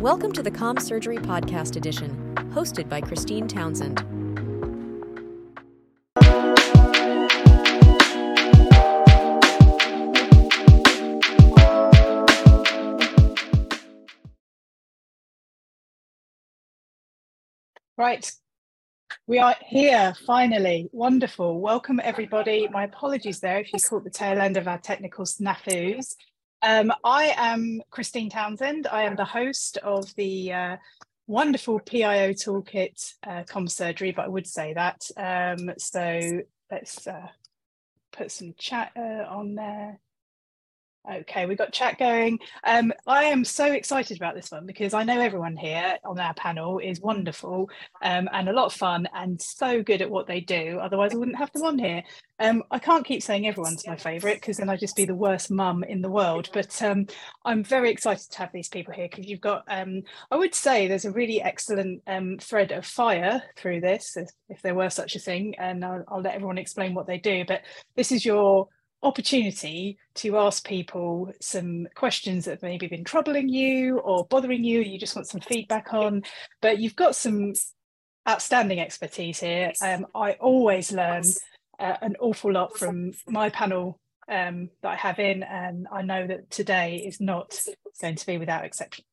Welcome to the Comms Surgery Podcast Edition, hosted by Christine Townsend. Right, we are here finally. Wonderful. Welcome, everybody. My apologies there if you caught the tail end of our technical snafus. Um, I am Christine Townsend. I am the host of the uh, wonderful PIO Toolkit uh, Comms Surgery, but I would say that. Um, so let's uh, put some chat uh, on there. Okay, we've got chat going. Um, I am so excited about this one because I know everyone here on our panel is wonderful um, and a lot of fun and so good at what they do. Otherwise, I wouldn't have them on here. Um, I can't keep saying everyone's my favourite because then I'd just be the worst mum in the world. But um, I'm very excited to have these people here because you've got, um, I would say, there's a really excellent um, thread of fire through this, if, if there were such a thing. And I'll, I'll let everyone explain what they do. But this is your opportunity to ask people some questions that have maybe been troubling you or bothering you, you just want some feedback on, but you've got some outstanding expertise here. Um, I always learn uh, an awful lot from my panel um, that I have in, and I know that today is not going to be without exception.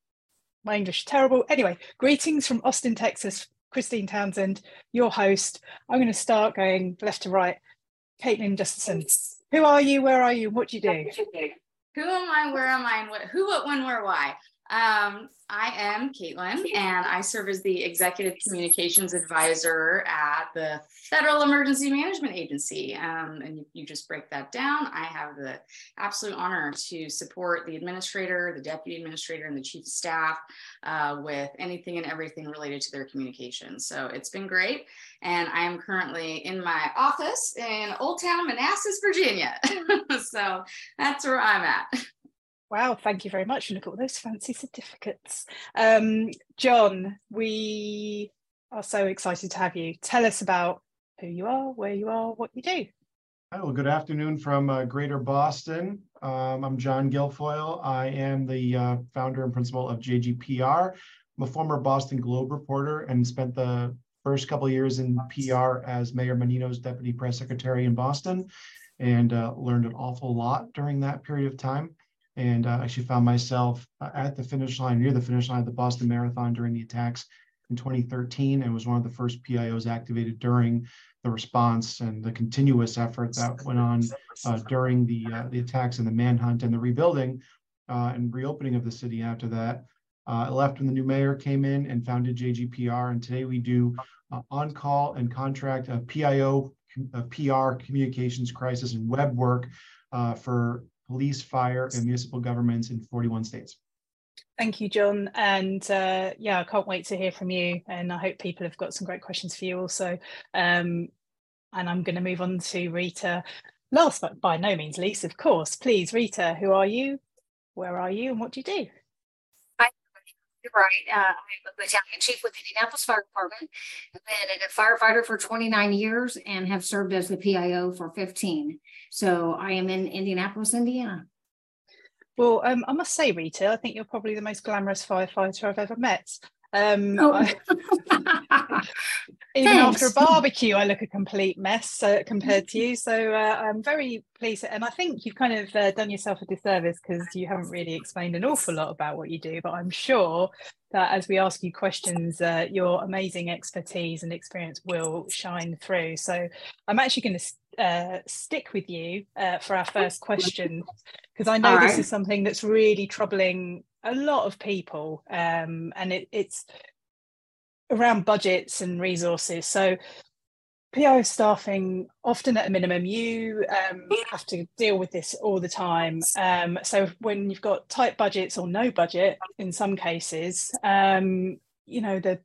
My English is terrible. Anyway, greetings from Austin, Texas. Christine Townsend, your host. I'm going to start going left to right. Caitlin Justesen, who are you? Where are you? What do you do? Who am I? Where am I? And what, who, what, when, where, why? Um, I am Caitlin, and I serve as the Executive Communications Advisor at the Federal Emergency Management Agency. Um, and if you just break that down, I have the absolute honor to support the administrator, the deputy administrator, and the chief of staff uh, with anything and everything related to their communications. So it's been great. And I am currently in my office in Old Town Manassas, Virginia. so that's where I'm at. Wow, thank you very much. Look at all those fancy certificates. Um, John, we are so excited to have you. Tell us about who you are, where you are, what you do. Hi, well, good afternoon from uh, Greater Boston. Um, I'm John Guilfoil. I am the uh, founder and principal of JGPR. I'm a former Boston Globe reporter and spent the first couple years in PR as Mayor Menino's deputy press secretary in Boston and uh, learned an awful lot during that period of time and uh, actually found myself uh, at the finish line, near the finish line of the Boston Marathon during the attacks in 2013, and was one of the first PIOs activated during the response and the continuous effort that went on uh, during the uh, the attacks and the manhunt and the rebuilding uh, and reopening of the city after that. Uh, I left when the new mayor came in and founded JGPR, and today we do on-call and contract PIO, PR, communications, crisis, and web work for police, fire, and municipal governments in 41 states. Thank you, John. And uh, yeah, I can't wait to hear from you. And I hope people have got some great questions for you also. Um, and I'm going to move on to Rita. Last but by no means least, of course, please, Rita, who are you? Where are you? And what do you do? Right. Uh, I'm a battalion chief with Indianapolis Fire Department. I've been a firefighter for 29 years and have served as the PIO for 15. So I am in Indianapolis, Indiana. Well, um, I must say, Rita, I think you're probably the most glamorous firefighter I've ever met. Um, oh. I, even Thanks. after a barbecue, I look a complete mess uh, compared to you. So uh, I'm very pleased. And I think you've kind of uh, done yourself a disservice because you haven't really explained an awful lot about what you do. But I'm sure that as we ask you questions, uh, your amazing expertise and experience will shine through. So I'm actually going to uh, stick with you uh, for our first question because I know this is something that's really troubling a lot of people um, and it, it's around budgets and resources. So PIO staffing often at a minimum you um, have to deal with this all the time. Um, so when you've got tight budgets or no budget in some cases um, you know the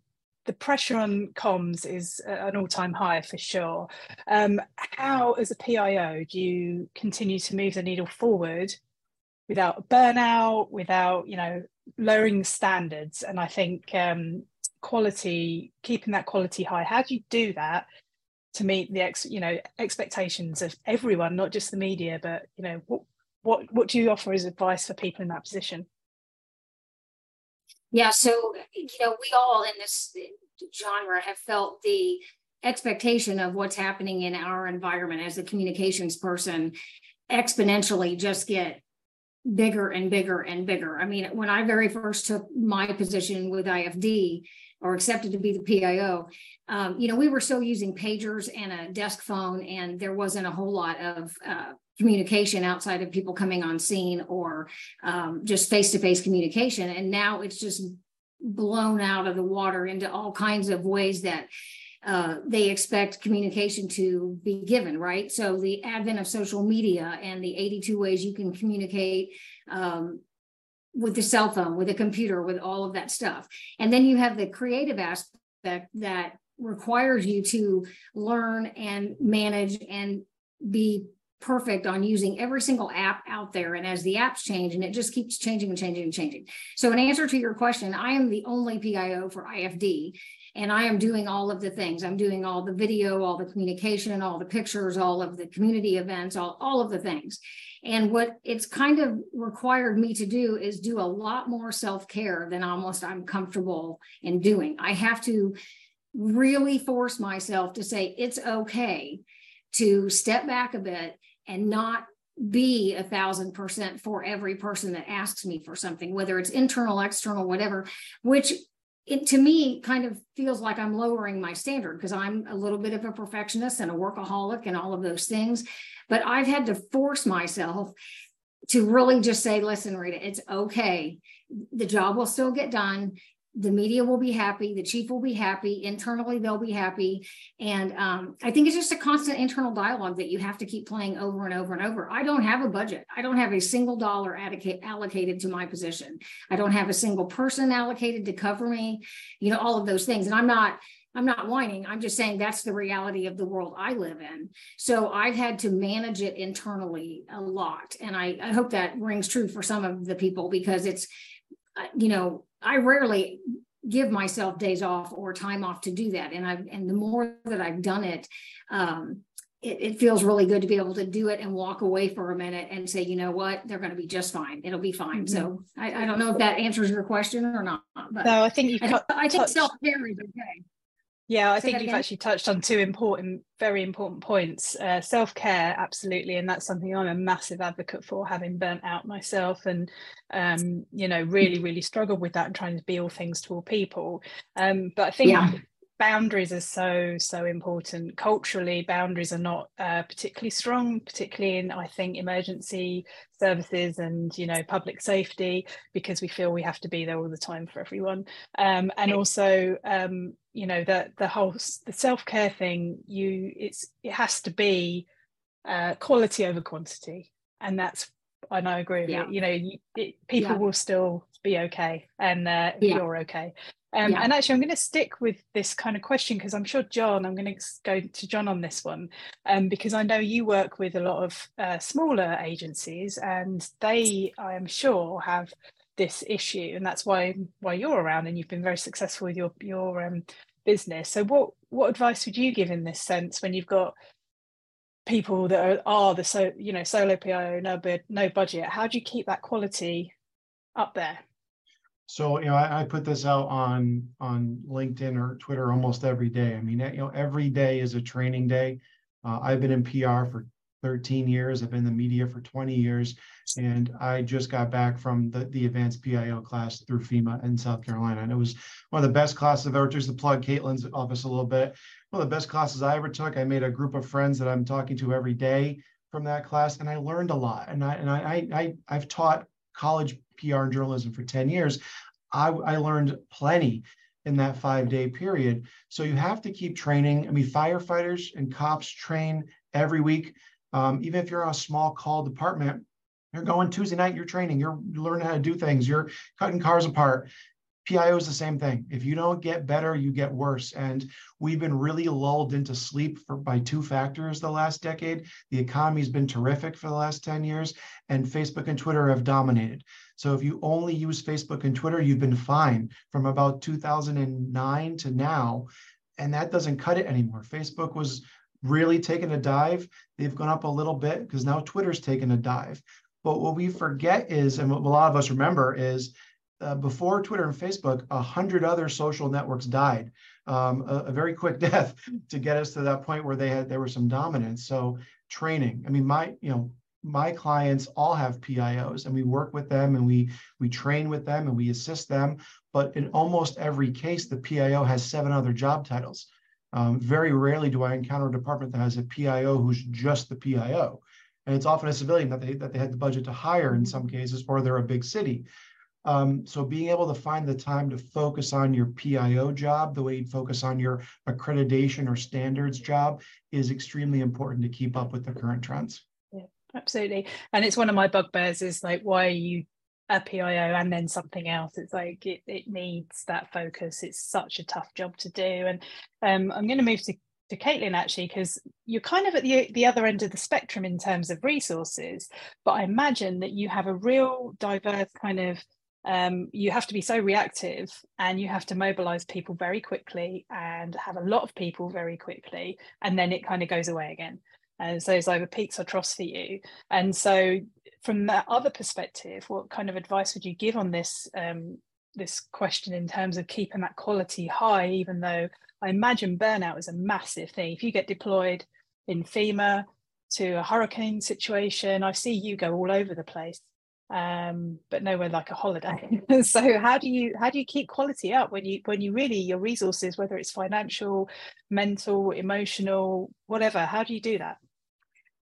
the pressure on comms is an all-time high for sure. Um, how as a PIO do you continue to move the needle forward without burnout, without you know lowering standards. And I think um, quality, keeping that quality high. How do you do that to meet the ex, you know expectations of everyone, not just the media, but you know what what what do you offer as advice for people in that position? Yeah, so you know, we all in this genre have felt the expectation of what's happening in our environment as a communications person exponentially just get bigger and bigger and bigger. I mean, when I very first took my position with IFD or accepted to be the PIO, um, you know, we were still using pagers and a desk phone, and there wasn't a whole lot of uh, communication outside of people coming on scene or um, just face to face communication. And now it's just blown out of the water into all kinds of ways that uh, they expect communication to be given, right? So the advent of social media and the 82 ways you can communicate um, with the cell phone, with a computer, with all of that stuff. And then you have the creative aspect that requires you to learn and manage and be perfect on using every single app out there. And as the apps change, and it just keeps changing and changing and changing. So, in answer to your question, I am the only PIO for IFD, and I am doing all of the things. I'm doing all the video, all the communication, all the pictures, all of the community events, all, all of the things. And what it's kind of required me to do is do a lot more self care than almost I'm comfortable in doing. I have to really force myself to say it's okay to step back a bit and not be a thousand percent for every person that asks me for something, whether it's internal, external, whatever, which it to me kind of feels like I'm lowering my standard because I'm a little bit of a perfectionist and a workaholic and all of those things. But I've had to force myself to really just say, listen, Rita, it's okay. The job will still get done the media will be happy the chief will be happy internally they'll be happy and um, i think it's just a constant internal dialogue that you have to keep playing over and over and over i don't have a budget i don't have a single dollar allocated to my position i don't have a single person allocated to cover me you know all of those things and i'm not I'm not whining. I'm just saying that's the reality of the world I live in. So I've had to manage it internally a lot. And I, I hope that rings true for some of the people because it's, uh, you know, I rarely give myself days off or time off to do that. And I and the more that I've done it, um, it, it, feels really good to be able to do it and walk away for a minute and say, you know what, they're going to be just fine. It'll be fine. Mm-hmm. So I, I, don't know if that answers your question or not. But no, I think you. I, I think self care is okay. Yeah, I Say think you've again. actually touched on two important, very important points. Uh, Self care, absolutely, and that's something I'm a massive advocate for, having burnt out myself, and um, you know, really, really struggled with that and trying to be all things to all people. Um, but I think yeah boundaries are so so important culturally boundaries are not uh, particularly strong particularly in i think emergency services and you know public safety because we feel we have to be there all the time for everyone um, and also um, you know the the whole the self-care thing you it's it has to be uh, quality over quantity and that's and I agree with yeah. it. You know, you, it, people yeah. will still be okay, and uh, yeah. you're okay. Um. And actually, I'm going to stick with this kind of question because I'm sure John, I'm going to go to John on this one um, because I know you work with a lot of uh, smaller agencies and they, I am sure, have this issue, and that's why why you're around and you've been very successful with your your um, business. So, what what advice would you give in this sense when you've got people that are, are the so you know solo PIO no bid no budget? How do you keep that quality up there? So, you know, I, I, put this out on on LinkedIn or Twitter almost every day. I mean, you know, every day is a training day. Uh, I've been in PR for 13 years. I've been in the media for 20 years, and I just got back from the, the advanced PIO class through FEMA in South Carolina, and it was one of the best classes I've ever. Just to plug Caitlin's office a little bit, one of the best classes I ever took. I made a group of friends that I'm talking to every day from that class, and I learned a lot. And I and I I I've taught college PR and journalism for 10 years, I, I learned plenty in that five day period. So you have to keep training. I mean, firefighters and cops train every week. Um, even if you're a small call department, you're going Tuesday night, you're training, you're learning how to do things, you're cutting cars apart. PIO is the same thing. If you don't get better, you get worse. And we've been really lulled into sleep for, by two factors the last decade. The economy's been terrific for the last 10 years, and Facebook and Twitter have dominated. So if you only use Facebook and Twitter, you've been fine from about 2009 to now. And that doesn't cut it anymore. Facebook was really taken a dive. They've gone up a little bit because now Twitter's taken a dive. But what we forget is, and what a lot of us remember is uh, before Twitter and Facebook, a hundred other social networks died. Um, a, a, very quick death to get us to that point where they had there was some dominance. So training. I mean, my you know my clients all have PIOs, and we work with them, and we we train with them, and we assist them. But in almost every case, the PIO has seven other job titles. Um, very rarely do I encounter a department that has a PIO who's just the PIO. And it's often a civilian that they, that they had the budget to hire in some cases, or they're a big city. Um, so being able to find the time to focus on your PIO job, the way you focus on your accreditation or standards job is extremely important to keep up with the current trends. Yeah, absolutely. And it's one of my bugbears is like, why are you a PIO and then something else? It's like it, it needs that focus. It's such a tough job to do. And um, I'm going to move to to Caitlin actually, because you're kind of at the, the other end of the spectrum in terms of resources, but I imagine that you have a real diverse kind of um, you have to be so reactive and you have to mobilize people very quickly and have a lot of people very quickly and then it kind of goes away again and so it's either peaks or troughs for you and so from that other perspective what kind of advice would you give on this um, this question in terms of keeping that quality high even though i imagine burnout is a massive thing if you get deployed in fema to a hurricane situation i see you go all over the place um, but nowhere like a holiday. so how do you how do you keep quality up when you when you really your resources, whether it's financial, mental, emotional, whatever, how do you do that?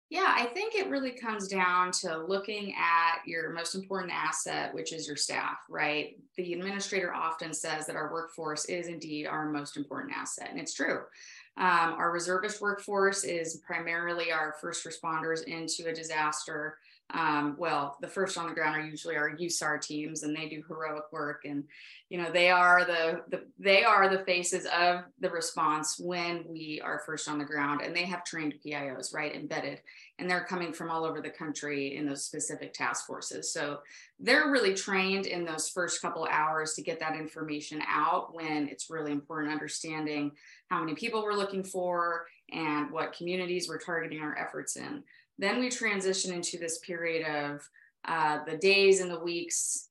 Yeah, I think it really comes down to looking at your most important asset, which is your staff, right? The administrator often says that our workforce is indeed our most important asset, and it's true. Um, our reservist workforce is primarily our first responders into a disaster um, well, the first on the ground are usually our USAR teams, and they do heroic work. And you know, they are the, the they are the faces of the response when we are first on the ground, and they have trained PIOs right embedded, and they're coming from all over the country in those specific task forces. So they're really trained in those first couple hours to get that information out when it's really important understanding how many people we're looking for and what communities we're targeting our efforts in. Then we transition into this period of uh, the days and the weeks.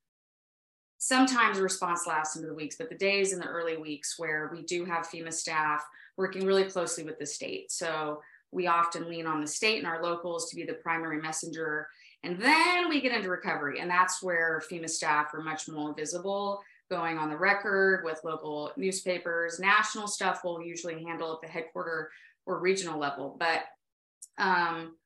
Sometimes response lasts into the weeks, but the days and the early weeks where we do have FEMA staff working really closely with the state. So we often lean on the state and our locals to be the primary messenger. And then we get into recovery, and that's where FEMA staff are much more visible, going on the record with local newspapers. National stuff will usually handle at the headquarter or regional level, but um,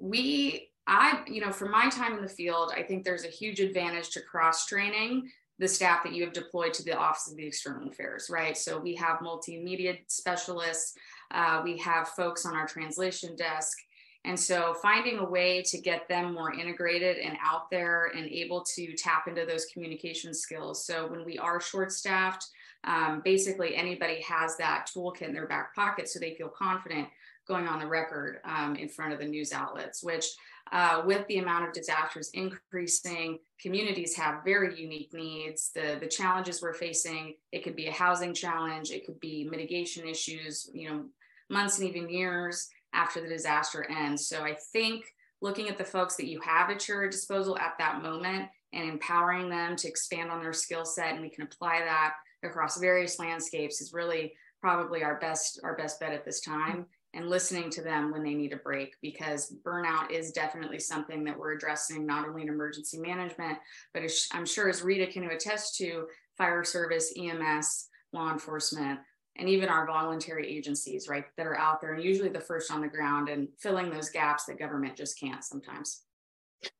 we I, you know, from my time in the field, I think there's a huge advantage to cross training the staff that you have deployed to the Office of the External Affairs, right? So we have multimedia specialists, uh, we have folks on our translation desk. And so finding a way to get them more integrated and out there and able to tap into those communication skills. So when we are short staffed, um, basically anybody has that toolkit in their back pocket so they feel confident going on the record um, in front of the news outlets, which uh, with the amount of disasters increasing, communities have very unique needs. The, the challenges we're facing, it could be a housing challenge, it could be mitigation issues, you know, months and even years after the disaster ends. So I think looking at the folks that you have at your disposal at that moment and empowering them to expand on their skill set and we can apply that across various landscapes is really probably our best our best bet at this time and listening to them when they need a break because burnout is definitely something that we're addressing not only in emergency management but i'm sure as rita can attest to fire service ems law enforcement and even our voluntary agencies right that are out there and usually the first on the ground and filling those gaps that government just can't sometimes.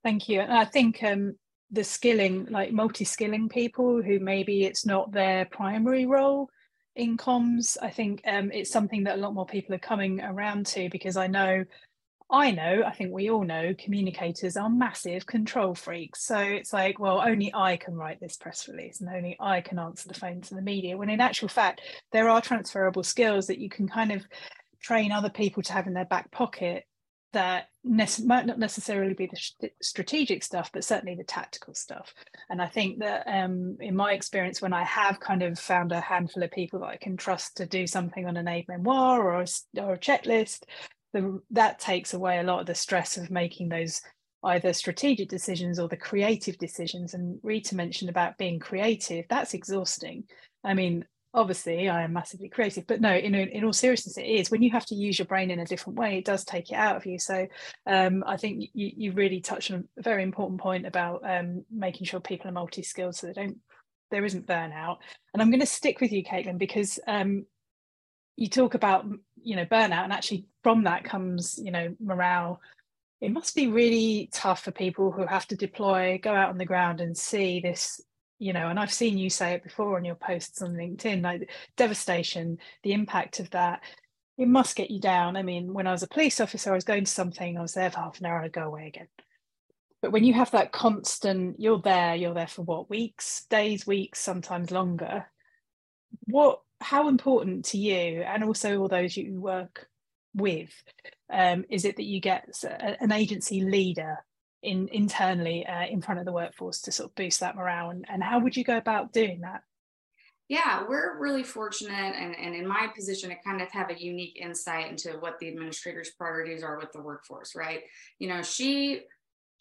Thank you. And i think um, the skilling like multi-skilling people who maybe it's not their primary role in comms. I think um, it's something that a lot more people are coming around to because I know, I know, I think we all know communicators are massive control freaks. So it's like, well, only I can write this press release and only I can answer the phone to the media. When in actual fact, there are transferable skills that you can kind of train other people to have in their back pocket that might not necessarily be the st- strategic stuff, but certainly the tactical stuff. And I think that um, in my experience, when I have kind of found a handful of people that I can trust to do something on an aide memoire or a, or a checklist, the, that takes away a lot of the stress of making those either strategic decisions or the creative decisions. And Rita mentioned about being creative. That's exhausting. I mean, obviously I am massively creative, but no, in, in all seriousness, it is when you have to use your brain in a different way, it does take it out of you. So um, I think you, you really touched on a very important point about um, making sure people are multi-skilled so they don't, there isn't burnout. And I'm going to stick with you, Caitlin, because um, you talk about, you know, burnout and actually from that comes, you know, morale. It must be really tough for people who have to deploy, go out on the ground and see this you know, and I've seen you say it before on your posts on LinkedIn, like devastation, the impact of that. It must get you down. I mean, when I was a police officer, I was going to something, I was there for half an hour and I'd go away again. But when you have that constant, you're there, you're there for what, weeks, days, weeks, sometimes longer. What, how important to you and also all those you work with um, is it that you get an agency leader in internally uh, in front of the workforce to sort of boost that morale and, and how would you go about doing that? Yeah we're really fortunate and, and in my position to kind of have a unique insight into what the administrator's priorities are with the workforce right? You know she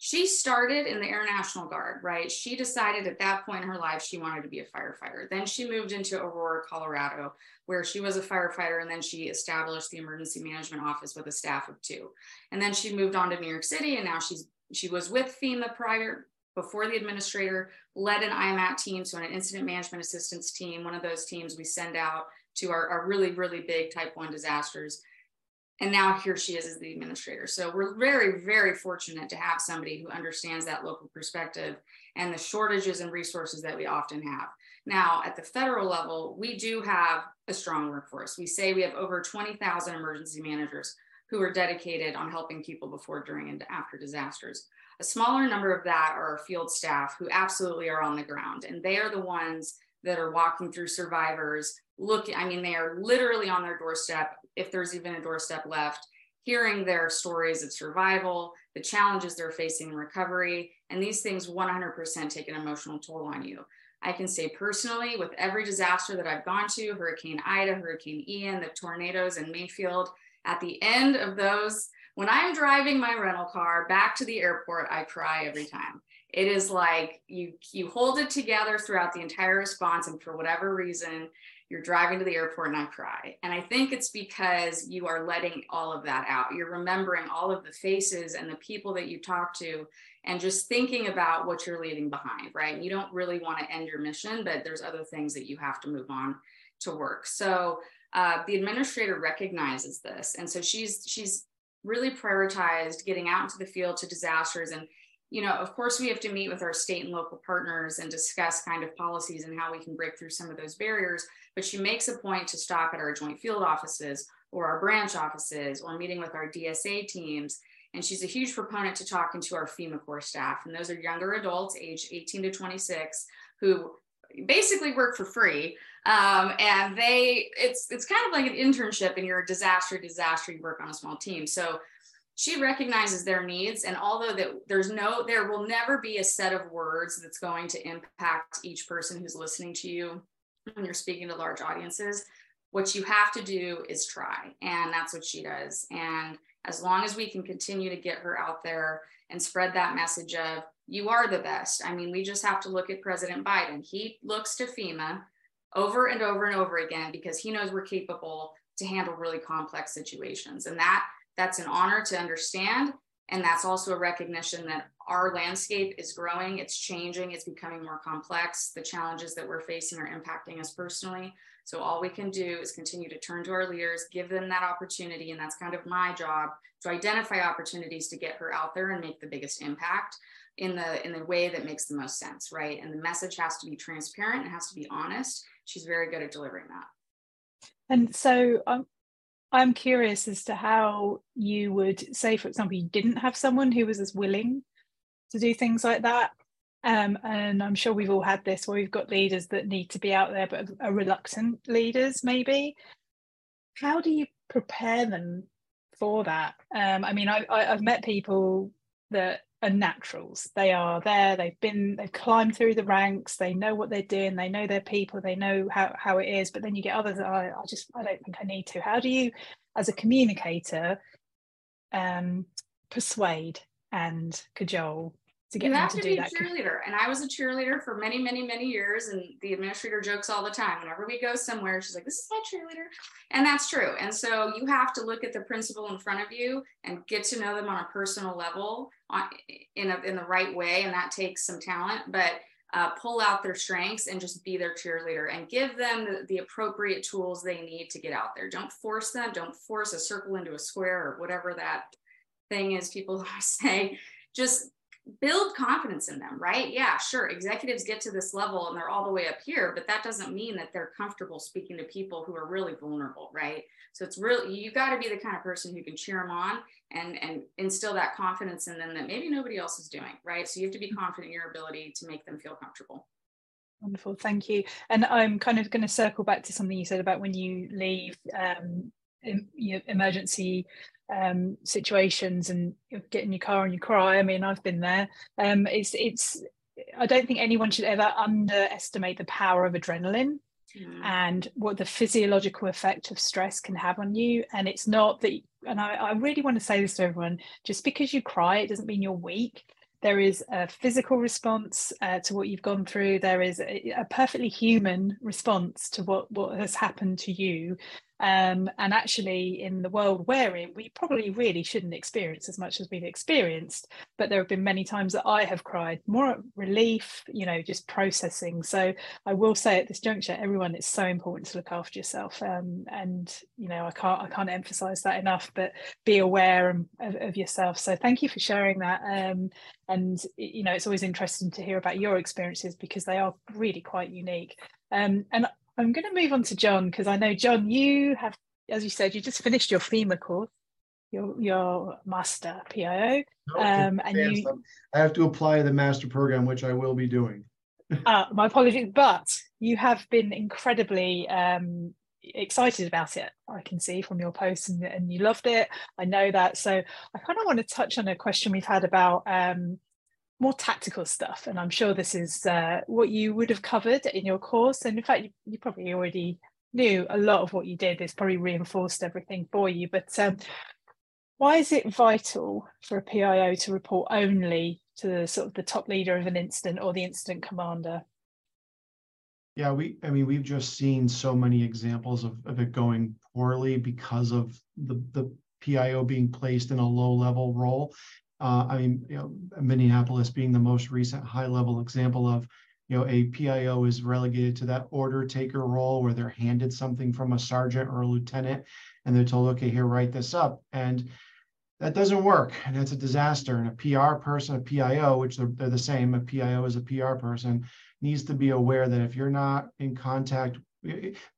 she started in the air national guard right? She decided at that point in her life she wanted to be a firefighter. Then she moved into aurora colorado where she was a firefighter and then she established the emergency management office with a staff of two. And then she moved on to new york city and now she's she was with FEMA prior before the administrator, led an IMAT team, so an incident management assistance team. One of those teams we send out to our, our really, really big type one disasters. And now here she is as the administrator. So we're very, very fortunate to have somebody who understands that local perspective and the shortages and resources that we often have. Now, at the federal level, we do have a strong workforce. We say we have over 20,000 emergency managers who are dedicated on helping people before, during, and after disasters. A smaller number of that are our field staff who absolutely are on the ground, and they are the ones that are walking through survivors. Looking, I mean, they are literally on their doorstep, if there's even a doorstep left, hearing their stories of survival, the challenges they're facing in recovery, and these things 100% take an emotional toll on you. I can say personally, with every disaster that I've gone to Hurricane Ida, Hurricane Ian, the tornadoes in Mayfield at the end of those, when I'm driving my rental car back to the airport, I cry every time. It is like you you hold it together throughout the entire response, and for whatever reason, you're driving to the airport and I cry. And I think it's because you are letting all of that out. You're remembering all of the faces and the people that you talk to and just thinking about what you're leaving behind, right? You don't really want to end your mission, but there's other things that you have to move on to work. So uh, the administrator recognizes this, and so she's she's really prioritized getting out into the field to disasters. And you know of course we have to meet with our state and local partners and discuss kind of policies and how we can break through some of those barriers. But she makes a point to stop at our joint field offices or our branch offices or meeting with our dsa teams. And she's a huge proponent to talking to our fema corps staff. And those are younger adults age 18 to 26 who basically work for free. Um, and they it's it's kind of like an internship and you're a disaster disaster you work on a small team. So she recognizes their needs and although that there's no there will never be a set of words that's going to impact each person who's listening to you when you're speaking to large audiences what you have to do is try. And that's what she does. And as long as we can continue to get her out there and spread that message of you are the best. I mean, we just have to look at President Biden. He looks to FEMA over and over and over again because he knows we're capable to handle really complex situations. And that that's an honor to understand. And that's also a recognition that our landscape is growing, it's changing, it's becoming more complex. The challenges that we're facing are impacting us personally. So all we can do is continue to turn to our leaders, give them that opportunity. And that's kind of my job to identify opportunities to get her out there and make the biggest impact in the in the way that makes the most sense right? And the message has to be transparent it has to be honest. She's very good at delivering that. And so i'm i'm curious as to how you would say for example you didn't have someone who was as willing to do things like that. Um, and i'm sure we've all had this where we've got leaders that need to be out there but are reluctant leaders maybe. How do you prepare them for that? Um, i mean I, I, i've met people that are naturals. They are there. They've been. They've climbed through the ranks. They know what they're doing. They know their people. They know how how it is. But then you get others. That, I, I just. I don't think I need to. How do you, as a communicator, um, persuade and cajole to get you have to, to be a cheerleader and i was a cheerleader for many many many years and the administrator jokes all the time. Whenever we go somewhere she's like this is my cheerleader and that's true. And so you have to look at the principal in front of you and get to know them on a personal level on, in, a, in the right way and that takes some talent but uh, pull out their strengths and just be their cheerleader and give them the, the appropriate tools they need to get out there. Don't force them don't force a circle into a square or whatever that thing is people say. Just build confidence in them, right? Yeah, sure. Executives get to this level and they're all the way up here, but that doesn't mean that they're comfortable speaking to people who are really vulnerable, right? So it's really you got to be the kind of person who can cheer them on and and instill that confidence in them that maybe nobody else is doing, right? So you have to be confident in your ability to make them feel comfortable. Wonderful, thank you. And I'm kind of going to circle back to something you said about when you leave um, emergency um, situations and get in your car and you cry. I mean, I've been there. Um, it's it's. I don't think anyone should ever underestimate the power of adrenaline mm. and what the physiological effect of stress can have on you. And it's not that. And I, I really want to say this to everyone: just because you cry, it doesn't mean you're weak there is a physical response uh, to what you've gone through there is a, a, perfectly human response to what what has happened to you um, and actually, in the world we're in, we probably really shouldn't experience as much as we've experienced. But there have been many times that I have cried, more relief, you know, just processing. So I will say at this juncture, everyone, it's so important to look after yourself. Um, and you know, I can't I can't emphasize that enough. But be aware of, of yourself. So thank you for sharing that. Um, and you know, it's always interesting to hear about your experiences because they are really quite unique. Um, and I'm going to move on to John because I know John, you have, as you said, you just finished your FEMA course, your your master PIO, um, and you. I have to apply the master program, which I will be doing. uh, my apologies, but you have been incredibly um, excited about it. I can see from your posts, and, and you loved it. I know that. So I kind of want to touch on a question we've had about um, more tactical stuff. And I'm sure this is uh, what you would have covered in your course. And in fact, you, you, probably already knew a lot of what you did. It's probably reinforced everything for you. But um, why is it vital for a PIO to report only to the sort of the top leader of an incident or the incident commander? Yeah, we, I mean, we've just seen so many examples of, of it going poorly because of the, the PIO being placed in a low level role. Uh, I mean, you know, Minneapolis being the most recent high level example of, you know, a PIO is relegated to that order taker role where they're handed something from a sergeant or a lieutenant and they're told, okay, here, write this up. And that doesn't work. And it's a disaster. And a PR person, a PIO, which they're, they're the same, a PIO is a PR person, needs to be aware that if you're not in contact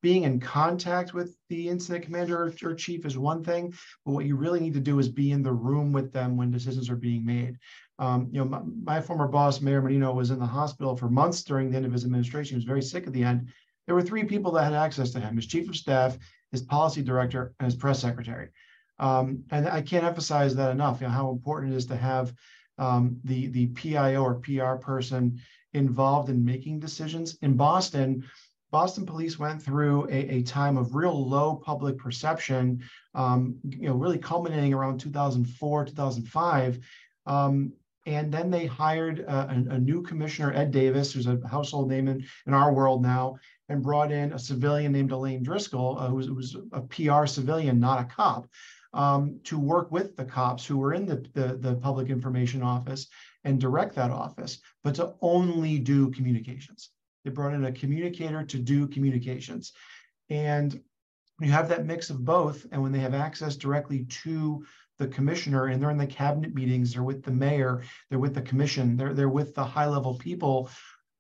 being in contact with the incident commander or, or, chief is one thing, but what you really need to do is be in the room with them when decisions are being made. Um, you know, my, my, former boss, Mayor Menino, was in the hospital for months during the end of his administration. He was very sick at the end. There were three people that had access to him: his chief of staff, his policy director, and his press secretary. Um, and I can't emphasize that enough. You know how important it is to have um, the the PIO or PR person involved in making decisions. In Boston, Boston police went through a, a time of real low public perception, um, you know, really culminating around 2004, 2005. Um, and then they hired a, a, new commissioner, Ed Davis, who's a household name in, in our world now, and brought in a civilian named Elaine Driscoll, uh, who was, was, a PR civilian, not a cop, um, to work with the cops who were in the, the, the public information office and direct that office, but to only do communications. They brought in a communicator to do communications. And you have that mix of both. And when they have access directly to the commissioner and they're in the cabinet meetings, they're with the mayor, they're with the commission, they're, they're with the high level people,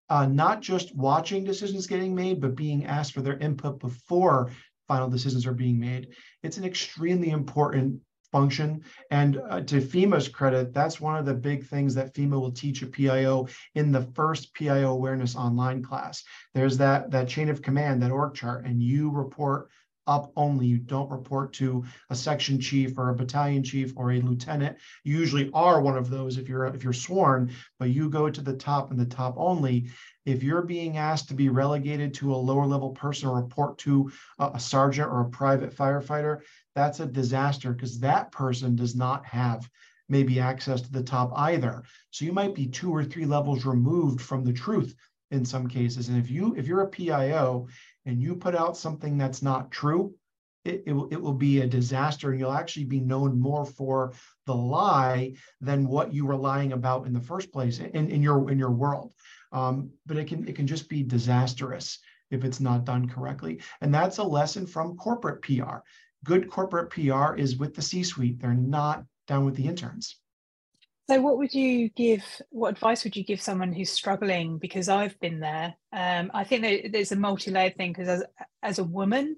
uh, not just watching decisions getting made, but being asked for their input before final decisions are being made. It's an extremely important function. And uh, to FEMA's credit, that's one of the big things that FEMA will teach a PIO in the first PIO awareness online class. There's that, that chain of command, that org chart, and you report up only. You don't report to a section chief or a battalion chief or a lieutenant. You usually are one of those if you're if you're sworn, but you go to the top and the top only. If you're being asked to be relegated to a lower level person or report to a, a sergeant or a private firefighter, that's a disaster because that person does not have maybe access to the top either. So you might be two or three levels removed from the truth in some cases. And if you if you're a PIO and you put out something that's not true, it, it, will, it will be a disaster and you'll actually be known more for the lie than what you were lying about in the first place in, in your in your world um, but it can it can just be disastrous if it's not done correctly and that's a lesson from corporate pr good corporate pr is with the c suite they're not down with the interns so what would you give what advice would you give someone who's struggling because i've been there um, i think that there's a multi-layered thing because as, as a woman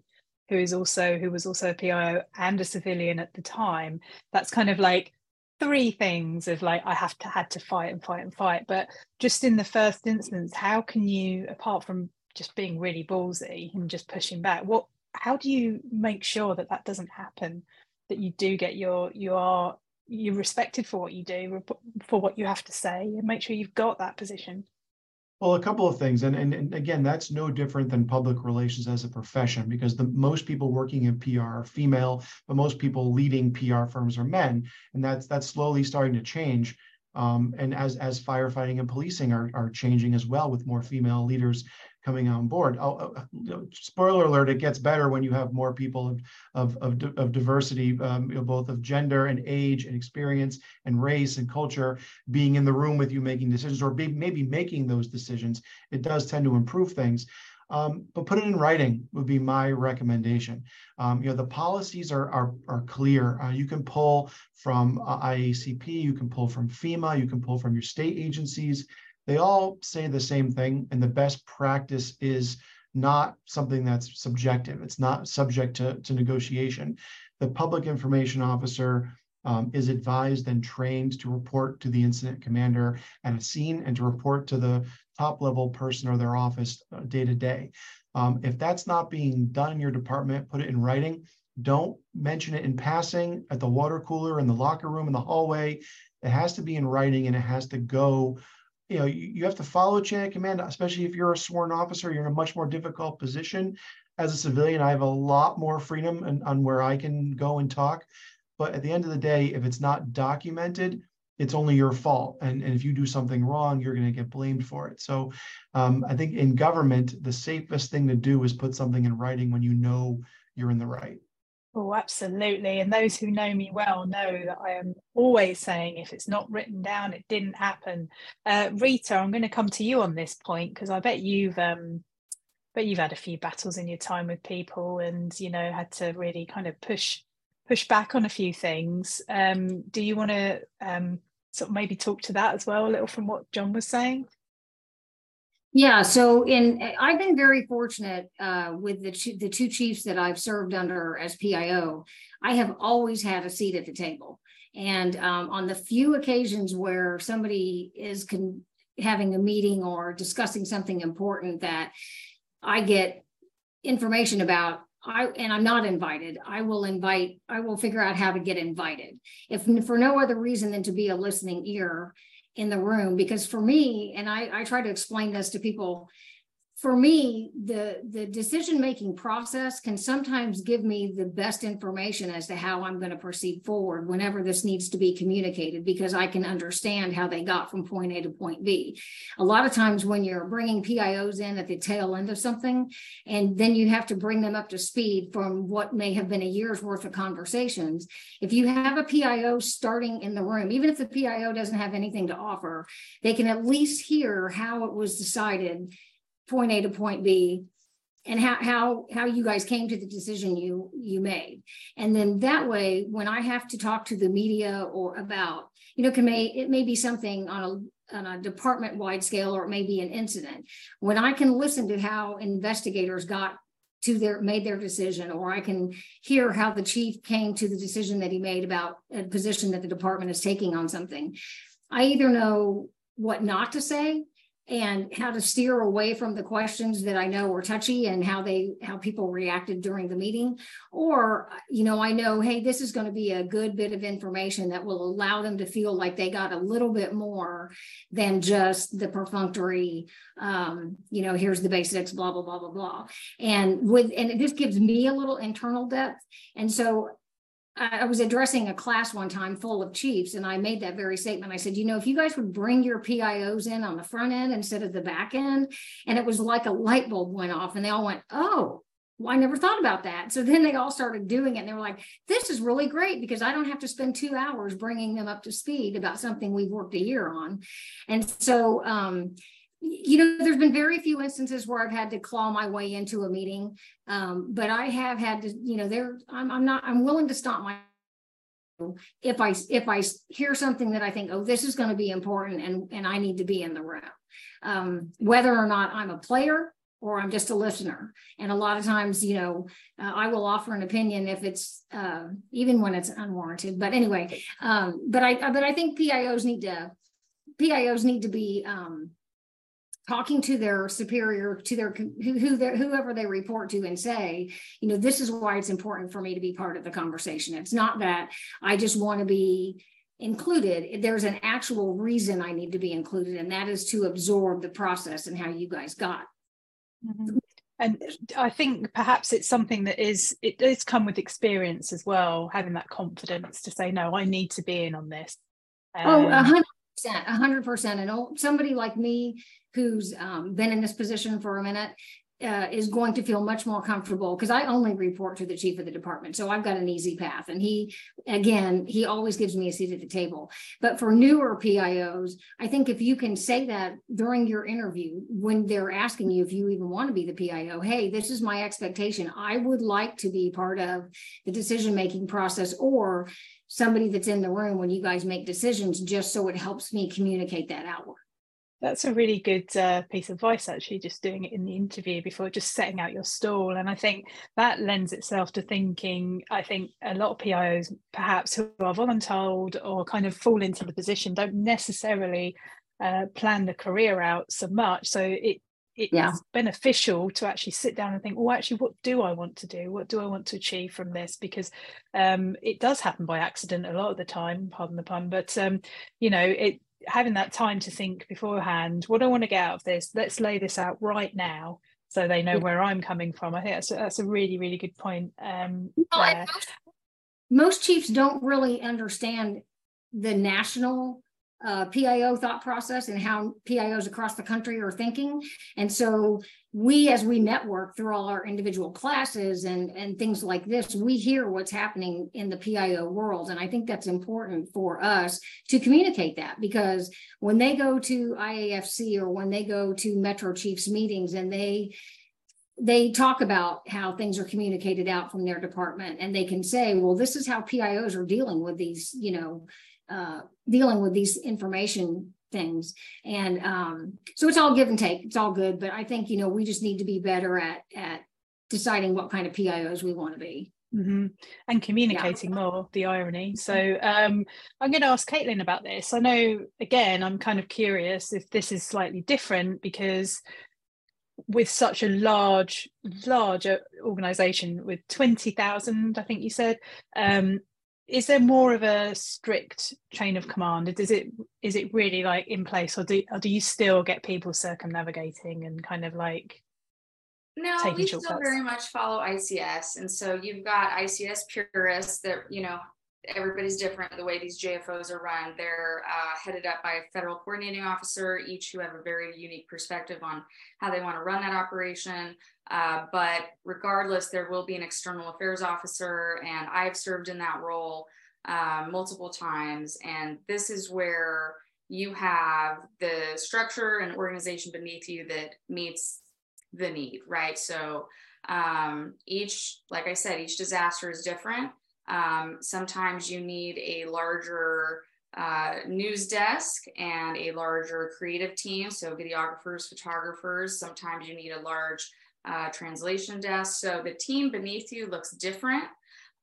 who is also who was also a PIO and a civilian at the time. That's kind of like three things of like I have to had to fight and fight and fight. But just in the first instance, how can you, apart from just being really ballsy and just pushing back, what how do you make sure that that doesn't happen? That you do get your you are you're respected for what you do for what you have to say and make sure you've got that position well, a couple of things, and, and, and again, that's no different than public relations as a profession because the most people working in PR are female, but most people leading PR firms are men, and that's that's slowly starting to change. Um, and as as firefighting and policing are are changing as well with more female leaders coming on board. Oh, uh, spoiler alert: it gets better when you have more people of of of, of diversity, um, you know, both of gender and age and experience and race and culture being in the room with you making decisions or be, maybe making those decisions. It does tend to improve things. Um, but put it in writing would be my recommendation. Um, you know, the policies are are, are clear. Uh, you can pull from uh, IACP, you can pull from FEMA, you can pull from your state agencies they all say the same thing. And the best practice is not something that's subjective. It's not subject to, to negotiation. The public information officer um, is advised and trained to report to the incident commander at a scene and to report to the top level person or their office uh, day to day. Um, if that's not being done in your department, put it in writing. Don't mention it in passing at the water cooler, in the locker room, in the hallway. It has to be in writing and it has to go you know, you, you have to follow chain of command, especially if you're a sworn officer, you're in a much more difficult position. As a civilian, I have a lot more freedom and on where I can go and talk. But at the end of the day, if it's not documented, it's only your fault. And, and if you do something wrong, you're going to get blamed for it. So um, I think in government, the safest thing to do is put something in writing when you know you're in the right. Oh, absolutely. And those who know me well know that I am always saying if it's not written down, it didn't happen. Uh, Rita, I'm going to come to you on this point because I bet you've um, but you've had a few battles in your time with people and you know had to really kind of push push back on a few things. Um, do you want to um, sort of maybe talk to that as well a little from what John was saying? Yeah, so in I've been very fortunate uh, with the two, the two chiefs that I've served under as PIO. I have always had a seat at the table, and um, on the few occasions where somebody is con- having a meeting or discussing something important that I get information about, I and I'm not invited. I will invite. I will figure out how to get invited, if for no other reason than to be a listening ear in the room because for me and I, I try to explain this to people for me, the the decision making process can sometimes give me the best information as to how I'm going to proceed forward whenever this needs to be communicated because I can understand how they got from point A to point B. A lot of times when you're bringing PIOs in at the tail end of something, and then you have to bring them up to speed from what may have been a year's worth of conversations. If you have a PIO starting in the room, even if the PIO doesn't have anything to offer, they can at least hear how it was decided point A to point B and how how how you guys came to the decision you you made. And then that way when i have to talk to the media or about you know can may it may be something on a on a department wide scale or it may be an incident. When i can listen to how investigators got to their made their decision or i can hear how the chief came to the decision that he made about a position that the department is taking on something i either know what not to say and how to steer away from the questions that I know were touchy and how they how people reacted during the meeting. Or you know I know hey this is going to be a good bit of information that will allow them to feel like they got a little bit more than just the perfunctory um, you know here's the basics blah blah blah blah blah. And with and this gives me a little internal depth. And so I was addressing a class one time full of chiefs, and I made that very statement. I said, you know, if you guys would bring your PIOs in on the front end instead of the back end, and it was like a light bulb went off, and they all went, oh, well, I never thought about that. So then they all started doing it, and they were like, this is really great because I don't have to spend two hours bringing them up to speed about something we've worked a year on. And so, um, you know, there's been very few instances where I've had to claw my way into a meeting, um, but I have had to, you know, there. I'm, I'm not. I'm willing to stop my if I if I hear something that I think, oh, this is going to be important, and and I need to be in the room, um, whether or not I'm a player or I'm just a listener. And a lot of times, you know, uh, I will offer an opinion if it's uh, even when it's unwarranted. But anyway, um, but I but I think PIOs need to PIOs need to be um, talking to their superior to their who, who whoever they report to and say you know this is why it's important for me to be part of the conversation it's not that i just want to be included there's an actual reason i need to be included and that is to absorb the process and how you guys got mm-hmm. and i think perhaps it's something that is it does come with experience as well having that confidence to say no i need to be in on this oh, um, oh 100 percent, hundred percent. And somebody like me who's um, been in this position for a minute uh, is going to feel much more comfortable because I only report to the chief of the department. So I've got an easy path. And he, again, he always gives me a seat at the table. But for newer PIOs, I think if you can say that during your interview, when they're asking you if you even want to be the PIO, hey, this is my expectation. I would like to be part of the decision making process or somebody that's in the room when you guys make decisions, just so it helps me communicate that outward. That's a really good uh, piece of advice, actually, just doing it in the interview before just setting out your stall. And I think that lends itself to thinking. I think a lot of PIOs, perhaps who are voluntold or kind of fall into the position, don't necessarily uh, plan the career out so much. So it it's yeah. beneficial to actually sit down and think, well, actually, what do I want to do? What do I want to achieve from this? Because um, it does happen by accident a lot of the time, pardon the pun, but um, you know, it having that time to think beforehand what do i want to get out of this let's lay this out right now so they know where i'm coming from. I think that's a, that's a really really good point um well, most, most chiefs don't really understand the national uh, PIO thought process and how PIOs across the country are thinking. And so we, as we network through all our individual classes and, and things like this, we hear what's happening in the PIO world. And I think that's important for us to communicate that because when they go to IAFC or when they go to Metro Chiefs meetings and they they talk about how things are communicated out from their department and they can say well this is how pios are dealing with these you know uh, dealing with these information things. And um, so it's all give and take. It's all good. But I think, you know, we just need to be better at at deciding what kind of PIOs we want to be. Mm-hmm. And communicating yeah. more, the irony. So um, I'm going to ask Caitlin about this. I know, again, I'm kind of curious if this is slightly different because with such a large, large organization with 20,000, I think you said, um, is there more of a strict chain of command? Is it is it really like in place or do, or do you still get people circumnavigating and kind of like no we still very much follow ics and so you've got ics purists that you know everybody's different the way these jfos are run. They're uh, headed up by a federal coordinating officer each who have a very unique perspective on how they want to run that operation uh, but regardless, there will be an external affairs officer, and I've served in that role uh, multiple times. And this is where you have the structure and organization beneath you that meets the need, right? So um, each, like I said, each disaster is different. Um, sometimes you need a larger uh, news desk and a larger creative team, so videographers, photographers. Sometimes you need a large uh, translation desk. So the team beneath you looks different,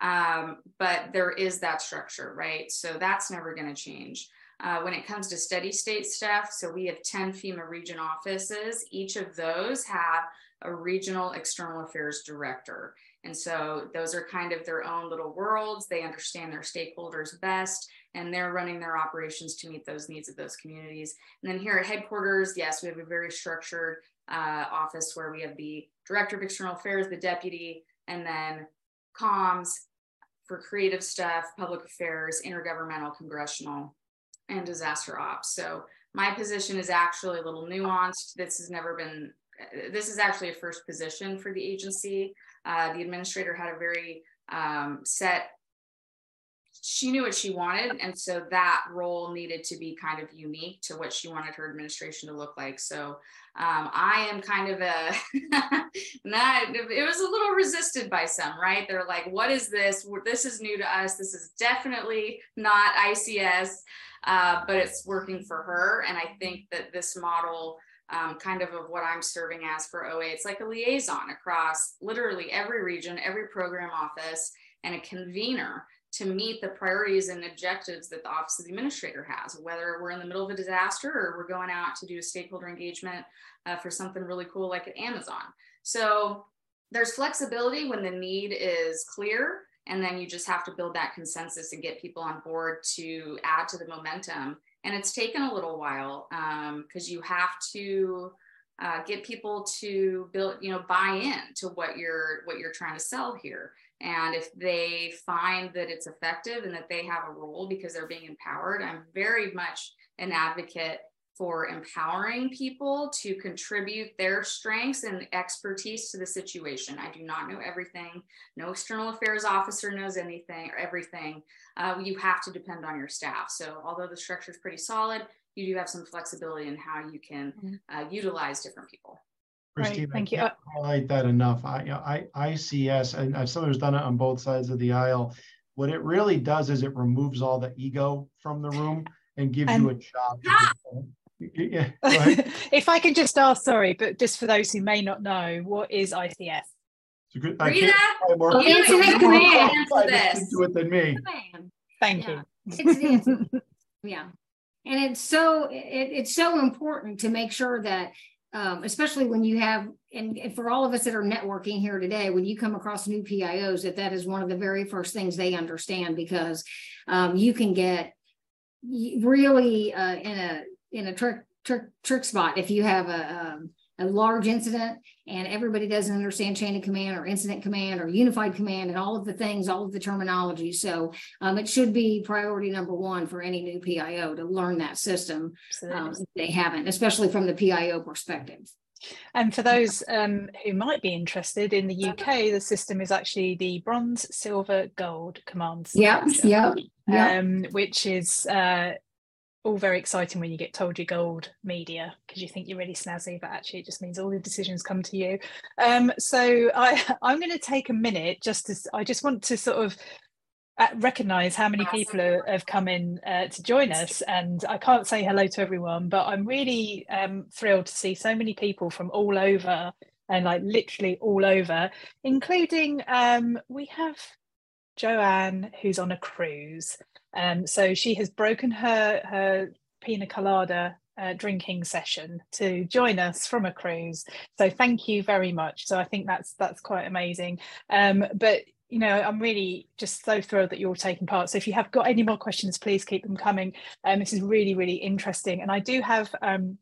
um, but there is that structure, right? So that's never going to change. Uh, when it comes to steady state staff, so we have 10 FEMA region offices. Each of those have a regional external affairs director. And so those are kind of their own little worlds. They understand their stakeholders best and they're running their operations to meet those needs of those communities. And then here at headquarters, yes, we have a very structured uh, office where we have the director of external affairs, the deputy, and then comms, for creative stuff, public affairs, intergovernmental, congressional, and disaster ops. So my position is actually a little nuanced. This has never been, this is actually a first position for the agency. Uh, the administrator had a very um, set she knew what she wanted and so that role needed to be kind of unique to what she wanted her administration to look like. So um, i am kind of a not it was a little resisted by some right? They're like what is this? This is new to us. This is definitely not ics uh, but it's working for her. And i think that this model um, kind of of what I'm serving as for OA. It's like a liaison across literally every region, every program office, and a convener to meet the priorities and objectives that the Office of the Administrator has, whether we're in the middle of a disaster or we're going out to do a stakeholder engagement uh, for something really cool like at Amazon. So there's flexibility when the need is clear, and then you just have to build that consensus and get people on board to add to the momentum. And it's taken a little while because um, you have to uh, get people to build, you know, buy in to what you're what you're trying to sell here. And if they find that it's effective and that they have a role because they're being empowered, I'm very much an advocate for empowering people to contribute their strengths and expertise to the situation. I do not know everything. No external affairs officer knows anything or everything. Uh, you have to depend on your staff. So, although the structure is pretty solid, you do have some flexibility in how you can mm-hmm. uh, utilize different people. Christine, right, thank I you. highlight that enough. I, I, ICS, and as someone who's done it on both sides of the aisle, what it really does is it removes all the ego from the room and gives and, you a job. Ah! yeah, if I can just ask, sorry, but just for those who may not know, what is ICS? Good, Rita, more, you more this. to it than me. Thank yeah. you. yeah, and it's so it, it's so important to make sure that um, especially when you have, and, and, for all of us that are networking here today, when you come across new PIOs, that that is one of the very first things they understand because um, you can get really uh, in a in a trick trick trick spot if you have a, um, a large incident and everybody doesn't understand chain of command or incident command or unified command and all of the things, all of the terminology. So um, it should be priority number one for any new PIO to learn that system um, if they haven't, especially from the PIO perspective. And for those um, who might be interested, in the UK, the system is actually the bronze, silver, gold commands. Yeah, yeah, um, which is uh, all very exciting when you get told you're gold media because you think you're really snazzy, but actually it just means all the decisions come to you. Um, so I, I'm going to take a minute just to, I just want to sort of uh, recognize how many people are, have come in uh, to join us and i can't say hello to everyone but i'm really um, thrilled to see so many people from all over and like literally all over including um, we have joanne who's on a cruise um, so she has broken her her pina colada uh, drinking session to join us from a cruise. So thank you very much. So I think that's that's quite amazing. Um, but you know, I'm really just so thrilled that you're taking part. So if you have got any more questions, please keep them coming. Um, this is really really interesting, and I do have. Um,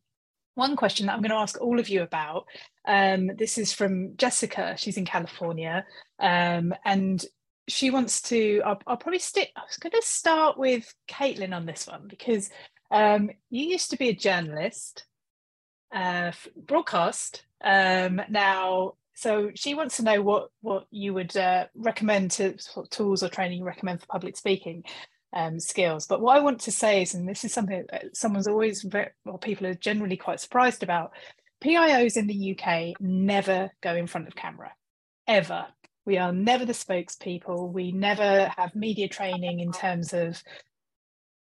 one question that I'm going to ask all of you about. Um, this is from Jessica. She's in California. Um, and she wants to I'll, I'll, probably stick i was going to start with caitlin on this one because um, you used to be a journalist uh, broadcast um, now so she wants to know what what you would uh, recommend to tools or training you recommend for public speaking um, skills. But what i want to say is and this is something that someone's always very, well people are generally quite surprised about pios in the uk never go in front of camera ever we are never the spokespeople. We never have media training in terms of,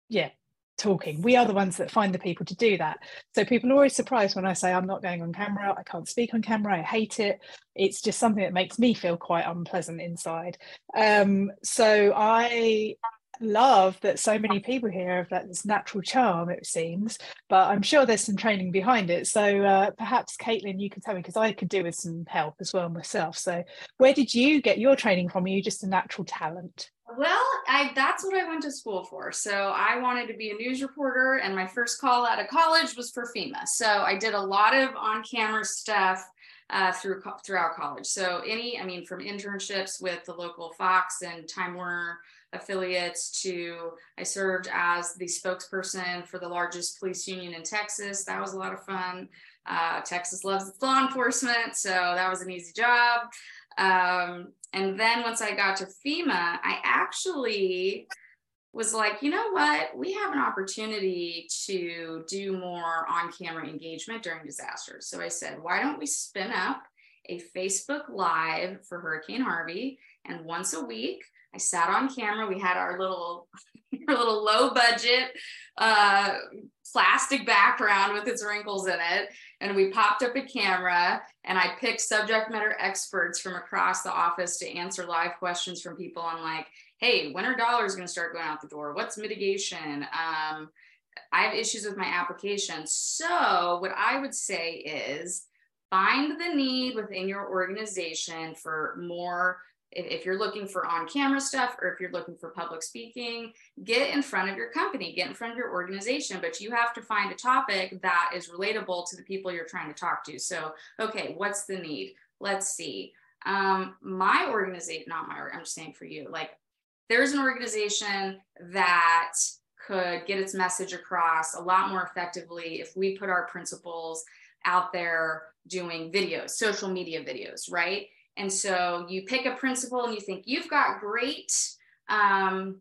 yeah, talking. We are the ones that find the people to do that. So people are always surprised when I say I'm not going on camera. I can't speak on camera. I hate it. It's just something that makes me feel quite unpleasant inside. Um, so I love that so many people here have that this natural charm it seems but i'm sure there's some training behind it. So uh, perhaps caitlin you can tell me because i could do with some help as well myself. So where did you get your training from? Are you just a natural talent? Well i that's what i went to school for. So i wanted to be a news reporter and my first call out of college was for fema. So i did a lot of on camera stuff uh, through throughout college. So any, I mean, from internships with the local Fox and Time Warner affiliates to I served as the spokesperson for the largest police union in Texas. That was a lot of fun. Uh, Texas loves law enforcement, so that was an easy job. Um, and then once I got to FEMA, I actually was like, you know what? We have an opportunity to do more on camera engagement during disasters. So I said, why don't we spin up a Facebook Live for Hurricane Harvey? And once a week, I sat on camera. We had our little, our little low budget uh, plastic background with its wrinkles in it. And we popped up a camera and I picked subject matter experts from across the office to answer live questions from people on like, hey, when are dollars going to start going out the door? What's mitigation? Um, I have issues with my application. So, what I would say is find the need within your organization for more if you're looking for on camera stuff or if you're looking for public speaking, get in front of your company, get in front of your organization, but you have to find a topic that is relatable to the people you're trying to talk to. So, okay, what's the need? Let's see. Um, my organization, not my, I'm just saying for you, like there's an organization that could get its message across a lot more effectively if we put our principles out there doing videos, social media videos, right? And so you pick a principle and you think you've got great, um,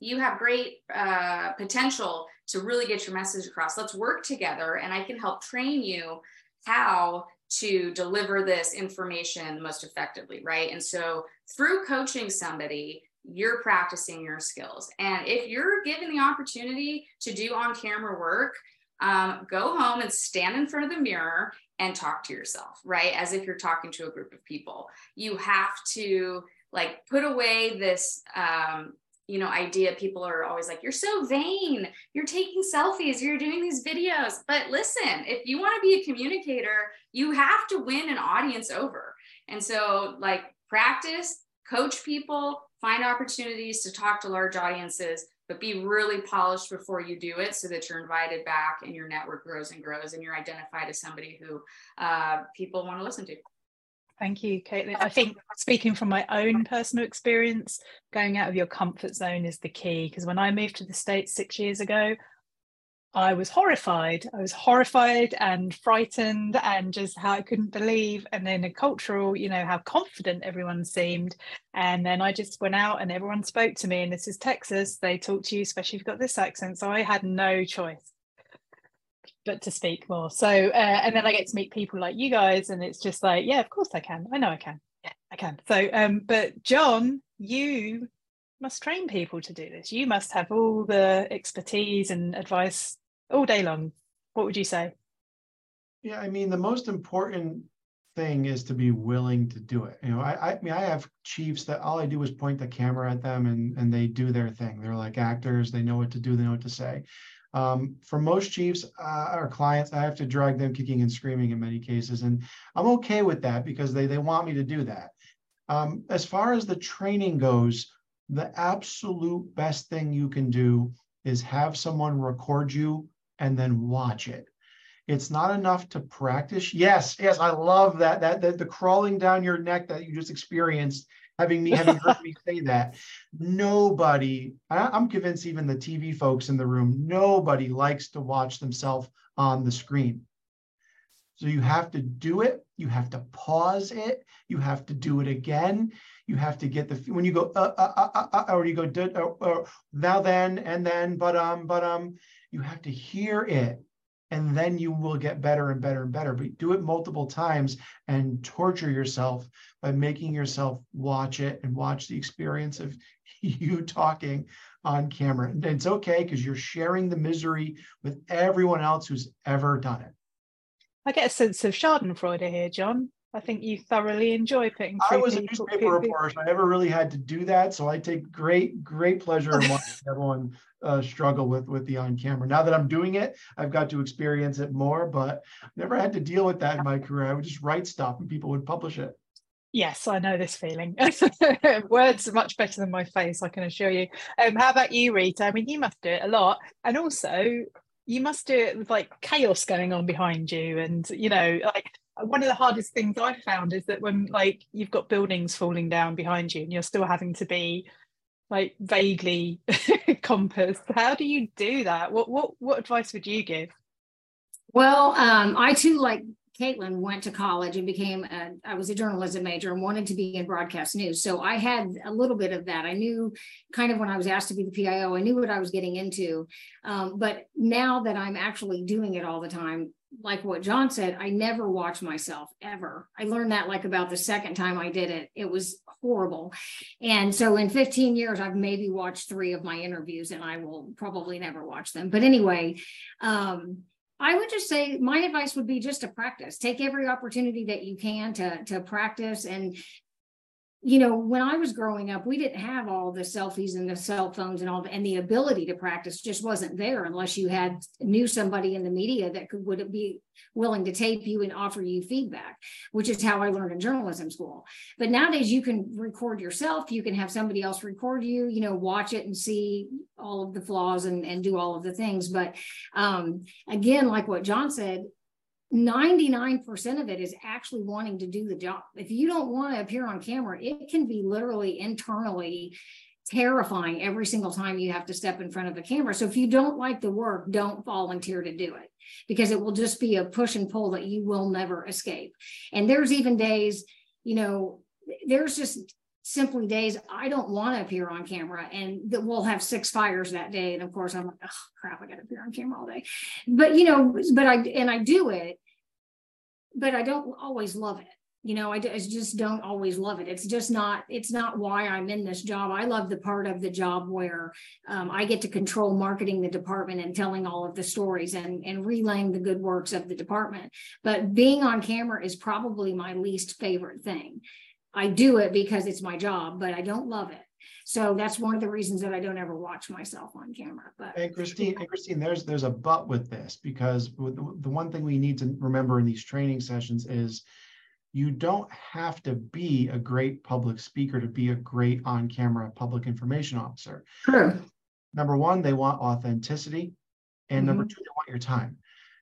you have great uh, potential to really get your message across. Let's work together and I can help train you how to deliver this information most effectively, right? And so through coaching somebody, you're practicing your skills. And if you're given the opportunity to do on camera work, um, go home and stand in front of the mirror and talk to yourself, right? As if you're talking to a group of people. You have to like put away this um, you know idea. People are always like you're so vain. You're taking selfies. You're doing these videos. But listen if you want to be a communicator you have to win an audience over. And so like practice coach people find opportunities to talk to large audiences but be really polished before you do it so that you're invited back and your network grows and grows and you're identified as somebody who uh, people want to listen to. Thank you, Caitlin. I think speaking from my own personal experience, going out of your comfort zone is the key. Because when I moved to the States six years ago, I was horrified. I was horrified and frightened and just how I couldn't believe. And then a cultural, you know, how confident everyone seemed. And then I just went out and everyone spoke to me. And this is Texas. They talk to you, especially if you've got this accent. So I had no choice but to speak more. So, uh, and then I get to meet people like you guys. And it's just like, yeah, of course I can. I know I can. Yeah, I can. So, um, but John, you must train people to do this. You must have all the expertise and advice all day long. What would you say? Yeah, I mean, the most important thing is to be willing to do it. You know, I, I mean, I have chiefs that all I do is point the camera at them and and they do their thing. They're like actors. They know what to do. They know what to say. Um, for most chiefs, uh, our clients, I have to drag them kicking and screaming in many cases, and I'm okay with that because they they want me to do that. Um, as far as the training goes, the absolute best thing you can do is have someone record you and then watch it. It's not enough to practice. Yes, yes, I love that. That, that the crawling down your neck that you just experienced, having me having heard me say that. Nobody, I, am convinced even the TV folks in the room, nobody likes to watch themselves on the screen. So you have to do it. You have to pause it. You have to do it again. You have to get the when you go uh, uh, uh, uh, uh or you go uh, uh, now then and then but um but um you have to hear it and then you will get better and better and better. But do it multiple times and torture yourself by making yourself watch it and watch the experience of you talking on camera. And it's okay because you're sharing the misery with everyone else who's ever done it. I get a sense of Schadenfreude here, John. I think you thoroughly enjoy putting. I was a newspaper reporter. so I never really had to do that, so I take great, great pleasure in watching everyone uh, struggle with with the on camera. Now that I'm doing it, I've got to experience it more, but never had to deal with that in my career. I would just write stuff and people would publish it. Yes, I know this feeling. Words are much better than my face, I can assure you. Um, how about you, Rita? I mean, you must do it a lot, and also you must do it with like chaos going on behind you, and you know, like one of the hardest things I've found is that when like you've got buildings falling down behind you and you're still having to be like vaguely compassed. How do you do that? What what what advice would you give? Well, um, I too, like Caitlin, went to college and became a, I was a journalism major and wanted to be in broadcast news. So I had a little bit of that. I knew kind of when I was asked to be the PIO, I knew what I was getting into. Um, but now that I'm actually doing it all the time, like what John said, I never watch myself ever. I learned that like about the second time I did it. It was horrible. And so in 15 years, I've maybe watched three of my interviews and I will probably never watch them. But anyway, um, I would just say my advice would be just to practice. Take every opportunity that you can to to practice and you know, when I was growing up, we didn't have all the selfies and the cell phones and all and the ability to practice just wasn't there unless you had knew somebody in the media that could would be willing to tape you and offer you feedback, which is how I learned in journalism school. But nowadays you can record yourself, you can have somebody else record you, you know, watch it and see all of the flaws and, and do all of the things. But um, again, like what John said, 99% of it is actually wanting to do the job. If you don't want to appear on camera, it can be literally internally terrifying every single time you have to step in front of a camera. So if you don't like the work, don't volunteer to do it because it will just be a push and pull that you will never escape. And there's even days, you know, there's just simply days I don't want to appear on camera and that we'll have six fires that day. And of course I'm like, oh crap, I gotta appear on camera all day. But you know, but I and I do it, but I don't always love it. You know, I, I just don't always love it. It's just not, it's not why I'm in this job. I love the part of the job where um, I get to control marketing the department and telling all of the stories and, and relaying the good works of the department. But being on camera is probably my least favorite thing. I do it because it's my job, but I don't love it. So that's one of the reasons that I don't ever watch myself on camera. But and Christine, and Christine, there's there's a but with this because the one thing we need to remember in these training sessions is you don't have to be a great public speaker to be a great on-camera public information officer. True. Number one, they want authenticity, and mm-hmm. number two, they want your time.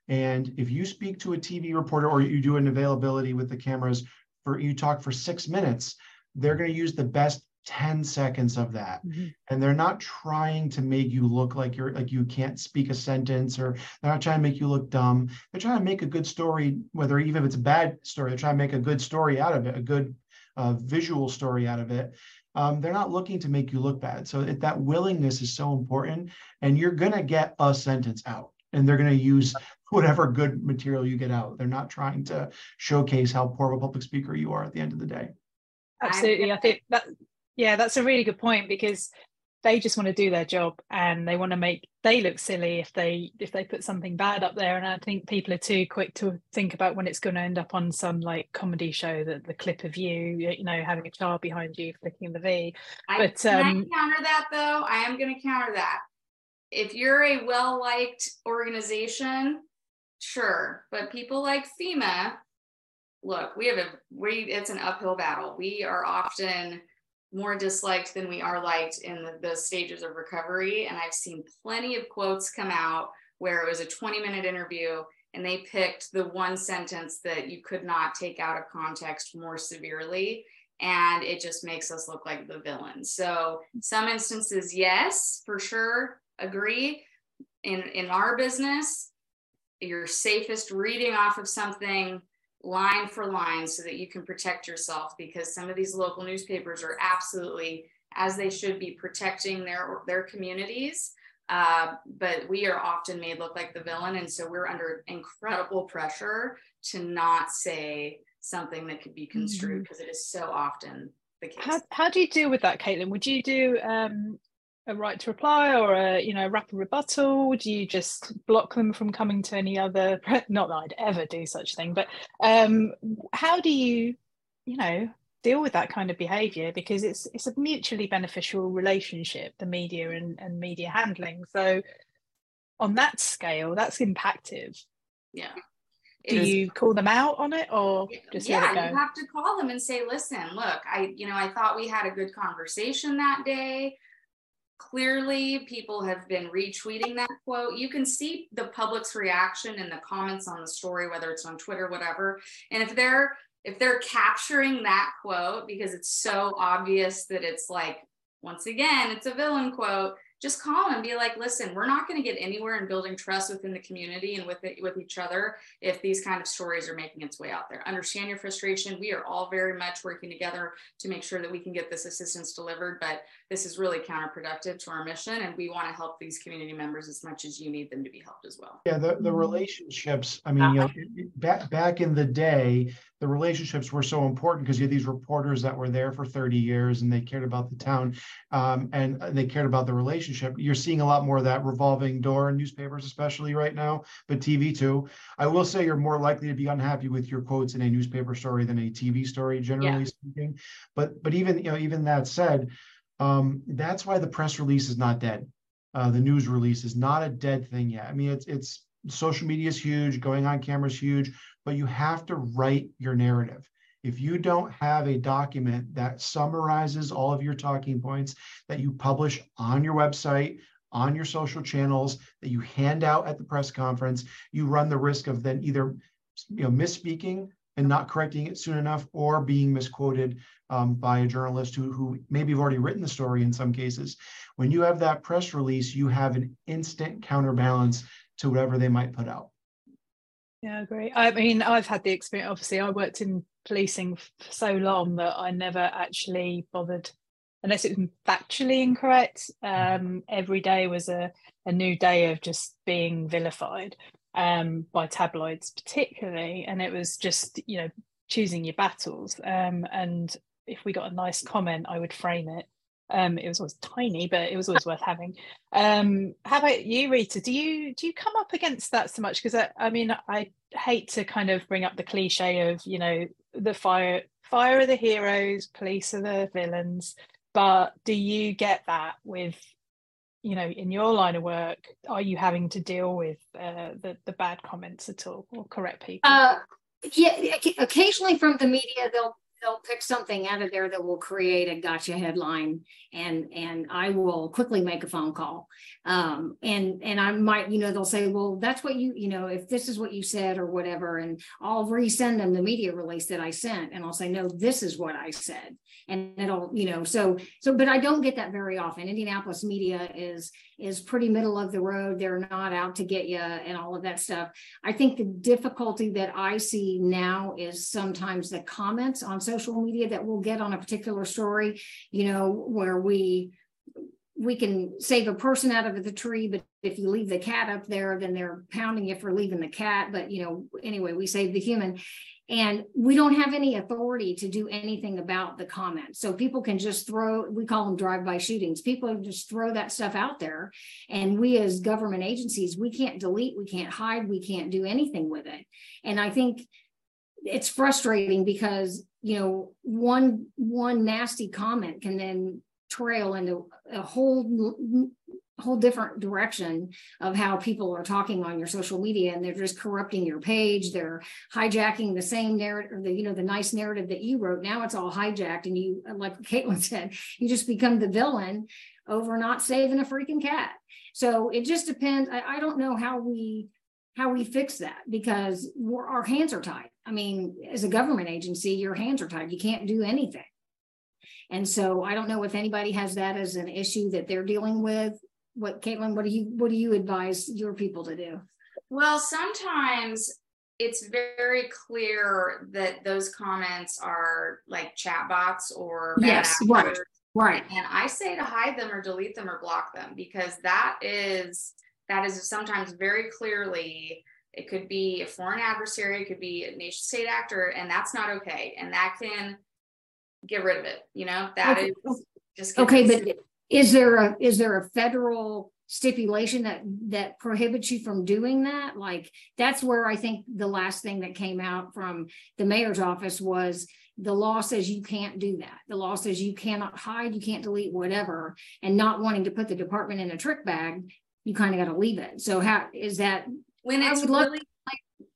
And if you speak to a TV reporter or you do an availability with the cameras for you talk for six minutes, they're going to use the best 10 seconds of that. Mm-hmm. And they're not trying to make you look like you're like you can't speak a sentence or they're not trying to make you look dumb. They're trying to make a good story, whether even if it's a bad story, they're trying to make a good story out of it, a good uh, visual story out of it. Um, they're not looking to make you look bad. So it, that willingness is so important. And you're going to get a sentence out and they're going to use whatever good material you get out. They're not trying to showcase how poor of a public speaker you are at the end of the day. Absolutely. I think that, yeah, that's a really good point because they just want to do their job and they want to make they look silly if they if they put something bad up there. And i think people are too quick to think about when it's going to end up on some like comedy show that the clip of you you know having a child behind you flicking the v. I, but um I counter that though? I am going to counter that. If you're a well liked organization sure but people like fema look we have a we it's an uphill battle. We are often more disliked than we are liked in the, the stages of recovery. And i've seen plenty of quotes come out where it was a 20 minute interview and they picked the one sentence that you could not take out of context more severely. And it just makes us look like the villain. So some instances yes for sure agree. In in our business you're safest reading off of something line for line so that you can protect yourself because some of these local newspapers are absolutely as they should be protecting their their communities. Uh, but we are often made look like the villain and so we're under incredible pressure to not say something that could be construed because mm-hmm. is so often the case. How, how do you deal with that caitlin? Would you do um, a right to reply or a you know rapid rebuttal? Do you just block them from coming to any other not that i'd ever do such a thing but um how do you you know deal with that kind of behavior? Because it's it's a mutually beneficial relationship the media and, and media handling. So on that scale that's impactive. Yeah. Do you call them out on it or just yeah you have to call them and say listen look i you know i thought we had a good conversation that day clearly people have been retweeting that quote. You can see the public's reaction in the comments on the story, whether it's on Twitter, whatever. And if they're if they're capturing that quote because it's so obvious that it's like once again it's a villain quote just call and be like, listen, we're not going to get anywhere in building trust within the community and with it, with each other if these kind of stories are making its way out there. Understand your frustration. We are all very much working together to make sure that we can get this assistance delivered, but this is really counterproductive to our mission, and we want to help these community members as much as you need them to be helped as well. Yeah, the, the mm-hmm. relationships. I mean, uh-huh. you know, back back in the day, the relationships were so important because you had these reporters that were there for 30 years and they cared about the town um, and they cared about the relationship. You're seeing a lot more of that revolving door in newspapers, especially right now, but TV too. I will say you're more likely to be unhappy with your quotes in a newspaper story than a TV story, generally yeah. speaking. But but even you know even that said, um, that's why the press release is not dead. Uh, the news release is not a dead thing yet. I mean, it's it's social media is huge, going on camera is huge, but you have to write your narrative. If you don't have a document that summarizes all of your talking points that you publish on your website, on your social channels, that you hand out at the press conference, you run the risk of then either you know misspeaking and not correcting it soon enough or being misquoted um, by a journalist who, who maybe have already written the story in some cases. When you have that press release, you have an instant counterbalance to whatever they might put out. Yeah, great. I mean, I've had the experience. Obviously, I worked in policing for so long that I never actually bothered, unless it was factually incorrect. Um, every day was a, a new day of just being vilified um, by tabloids, particularly, and it was just you know choosing your battles. Um, and if we got a nice comment, I would frame it um, it was always tiny, but it was always worth having. Um, how about you, Rita? Do you do you come up against that so much? Because I, I mean, I hate to kind of bring up the cliche of you know the fire fire are the heroes, police are the villains. But do you get that with you know in your line of work? Are you having to deal with uh, the the bad comments at all or correct people? Uh, yeah, occasionally from the media they'll they'll pick something out of there that will create a gotcha headline and and I will quickly make a phone call. Um, and and I might, you know, they'll say, well, that's what you, you know, if this is what you said or whatever, and I'll resend them the media release that I sent, and I'll say, no, this is what I said, and it'll, you know, so so, but I don't get that very often. Indianapolis media is is pretty middle of the road. They're not out to get you and all of that stuff. I think the difficulty that I see now is sometimes the comments on social media that we'll get on a particular story, you know, where we we can save a person out of the tree, but if you leave the cat up there, then they're pounding you for leaving the cat. But you know, anyway, we save the human. And we don't have any authority to do anything about the comments. So people can just throw, we call them drive-by shootings. People just throw that stuff out there. And we as government agencies, we can't delete, we can't hide, we can't do anything with it. And I think it's frustrating because, you know, one one nasty comment can then trail into a whole whole different direction of how people are talking on your social media and they're just corrupting your page. They're hijacking the same narrative the you know the nice narrative that you wrote. Now it's all hijacked and you like caitlin said you just become the villain over not saving a freaking cat. So it just depends. I, I don't know how we how we fix that because our hands are tied i mean as a government agency your hands are tied you can't do anything and so I don't know if anybody has that as an issue that they're dealing with. What Caitlin, what do you what do you advise your people to do? Well, sometimes it's very clear that those comments are like chat bots or yes, right, right. And I say to hide them or delete them or block them because that is that is sometimes very clearly it could be a foreign adversary, it could be a nation state actor, and that's not okay. And that can get rid of it. You know, that okay. is just okay. But is there a is there a federal stipulation that that prohibits you from doing that? Like that's where I think the last thing that came out from the mayor's office was the law says you can't do that. The law says you cannot hide, you can't delete whatever, and not wanting to put the department in a trick bag, you kind of got to leave it. So how is that? When it's really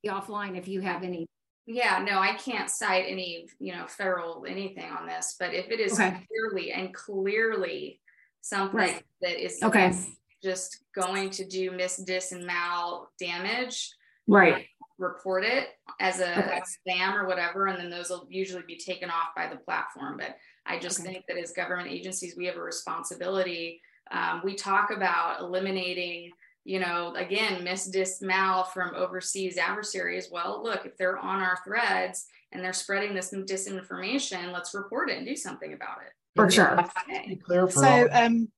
love offline if you have any yeah, no, I can't cite any, you know, federal anything on this, but if it is okay. clearly and clearly something Right. that is Okay. just going to do miss, dis, and mal damage, Right. report it as a, Okay. spam or whatever, and then those will usually be taken off by the platform. But I just Okay. think that as government agencies, we have a responsibility. Um, we talk about eliminating, you know, again, miss, dis, mal from overseas adversaries. Well, look, if they're on our threads and they're spreading this disinformation, let's report it and do something about it. For sure. Be clear for. So um,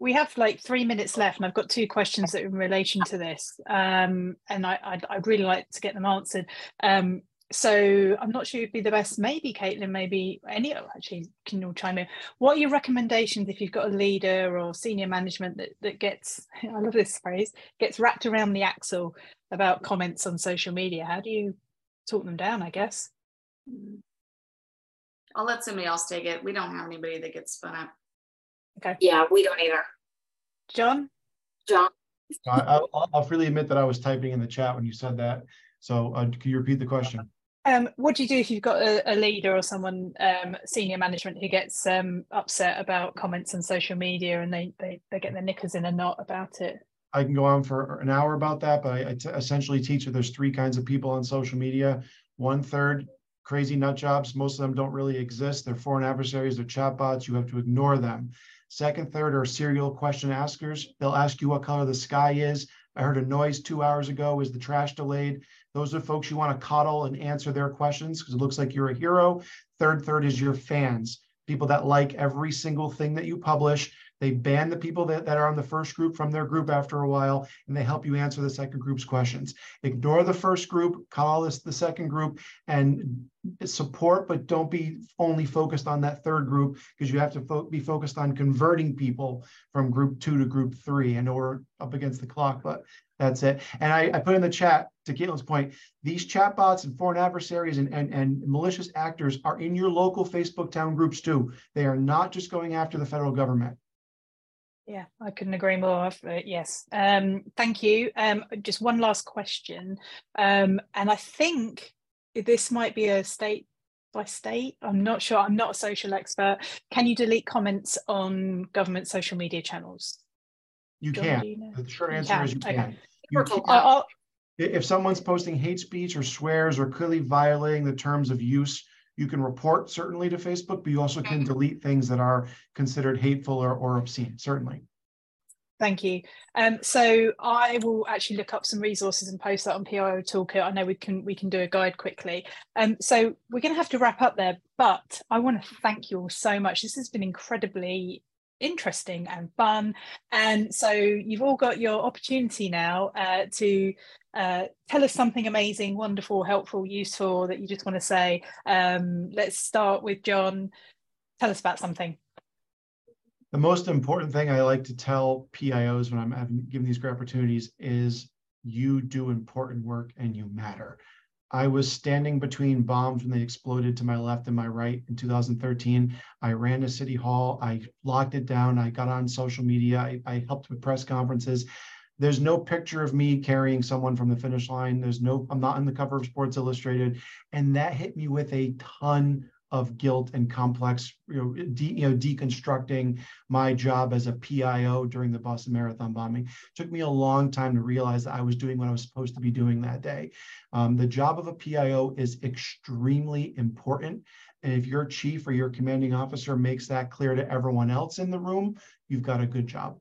we have like three minutes left, and I've got two questions that are in relation to this, um, and I, I'd, I'd really like to get them answered. Um, so I'm not sure you'd be the best. Maybe Caitlin, maybe any. oh, Actually, can you all chime in? What are your recommendations if you've got a leader or senior management that that gets? I love this phrase. Gets wrapped around the axle about comments on social media. How do you talk them down? I guess. I'll let somebody else take it. We don't have anybody that gets spun up. Okay. Yeah, we don't either. John. John. I, I'll, I'll freely admit that I was typing in the chat when you said that. So uh, can you repeat the question? Um, what do you do if you've got a, a leader or someone um, senior management who gets um, upset about comments on social media and they, they they get their knickers in a knot about it? I can go on for an hour about that, but I, I t- essentially teach that there's three kinds of people on social media. One third crazy nut jobs. Most of them don't really exist. They're foreign adversaries. They're chatbots. You have to ignore them. Second, third are serial question askers. They'll ask you what color the sky is. I heard a noise two hours ago. Is the trash delayed? Those are folks you want to coddle and answer their questions because it looks like you're a hero. Third, third is your fans, people that like every single thing that you publish. They ban the people that, that are on the first group from their group after a while, and they help you answer the second group's questions. Ignore the first group, call this the second group, and support, but don't be only focused on that third group because you have to fo- be focused on converting people from group two to group three. I know we're up against the clock, but that's it. And I, I put in the chat to Caitlin's point, these chatbots and foreign adversaries and, and, and malicious actors are in your local Facebook town groups too. They are not just going after the federal government. Yeah, I couldn't agree more. Uh, yes, um, thank you. Um, just one last question, um, and I think this might be a state by state. I'm not sure. I'm not a social expert. Can you delete comments on government social media channels? You John, can. you know? The short answer can, is you okay. can. You can- I'll- if someone's posting hate speech or swears or clearly violating the terms of use, you can report certainly to Facebook, but you also can delete things that are considered hateful or, or obscene, certainly. Thank you. Um, so I will actually look up some resources and post that on PIO Toolkit. I know we can we can do a guide quickly. Um, so we're going to have to wrap up there, but I want to thank you all so much. This has been incredibly interesting and fun, and so you've all got your opportunity now uh, to uh, tell us something amazing, wonderful, helpful, useful that you just want to say. Um, let's start with John. Tell us about something. The most important thing I like to tell PIOs when I'm having given these great opportunities is you do important work and you matter. I was standing between bombs when they exploded to my left and my right in 2013. I ran to City Hall. I locked it down. I got on social media. I, I helped with press conferences. There's no picture of me carrying someone from the finish line. There's no, I'm not on the cover of Sports Illustrated. And that hit me with a ton of guilt and complex, you know, de, you know, deconstructing my job as a PIO during the Boston Marathon bombing. It took me a long time to realize that I was doing what I was supposed to be doing that day. Um, the job of a PIO is extremely important. And if your chief or your commanding officer makes that clear to everyone else in the room, you've got a good job.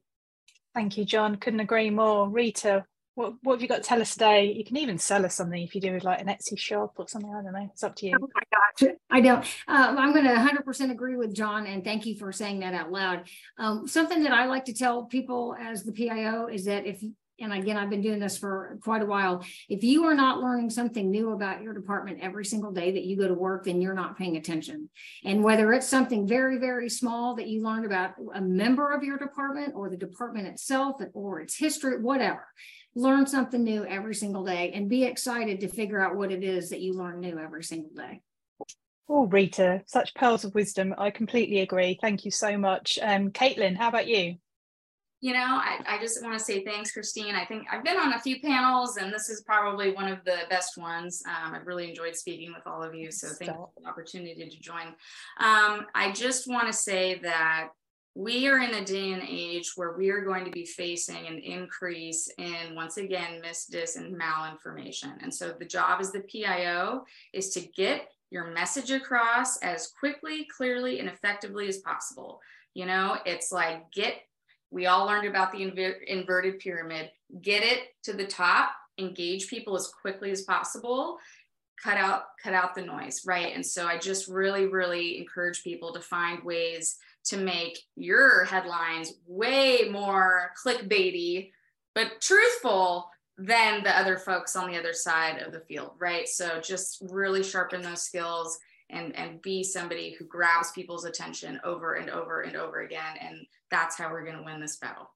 Thank you, John. Couldn't agree more. Rita, what, what have you got to tell us today? You can even sell us something if you do it like an Etsy shop or something. I don't know. It's up to you. Oh my gosh, I don't. Um, I'm going to 100% agree with John, and thank you for saying that out loud. Um, something that I like to tell people as the PIO is that if, and again, I've been doing this for quite a while. If you are not learning something new about your department every single day that you go to work, then you're not paying attention. And whether it's something very, very small that you learned about a member of your department or the department itself or its history, whatever learn something new every single day and be excited to figure out what it is that you learn new every single day. Oh, Rita, such pearls of wisdom. I completely agree. Thank you so much. Um, Caitlin, how about you? You know, I, I just want to say thanks, Christine. I think I've been on a few panels, and this is probably one of the best ones. Um, I've really enjoyed speaking with all of you. So thank you for the opportunity to join. Um, I just want to say that we are in a day and age where we are going to be facing an increase in once again misdis and malinformation. And so the job as the pio is to get your message across as quickly clearly and effectively as possible. You know it's like get we all learned about the inver- inverted pyramid. Get it to the top engage people as quickly as possible. Cut out cut out the noise right? And so i just really really encourage people to find ways to make your headlines way more clickbaity but truthful than the other folks on the other side of the field right? So just really sharpen those skills and and be somebody who grabs people's attention over and over and over again. And that's how we're going to win this battle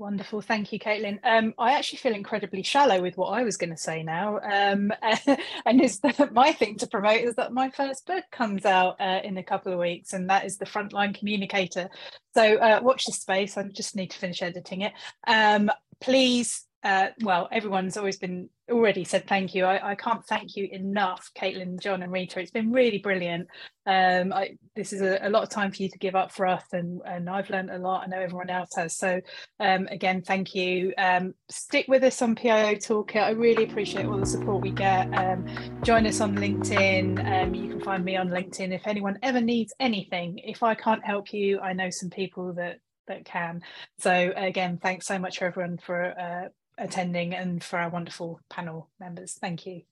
Wonderful, thank you, Caitlin. Um, I actually feel incredibly shallow with what I was going to say now, um, and is my thing to promote is that my first book comes out uh, in a couple of weeks, and that is the Frontline Communicator. So uh, watch the space. I just need to finish editing it. Um, please uh, well, everyone's always been already said thank you. I, I, can't thank you enough, Caitlin, John, and Rita. It's been really brilliant. Um, I, this is a, a, lot of time for you to give up for us, and, and I've learned a lot. I know everyone else has. So, um, again, thank you. Um, stick with us on PIO Toolkit. I really appreciate all the support we get. Um, join us on LinkedIn. Um, you can find me on LinkedIn. If anyone ever needs anything, if I can't help you, I know some people that that can. So again, thanks so much everyone for uh, attending and for our wonderful panel members. Thank you.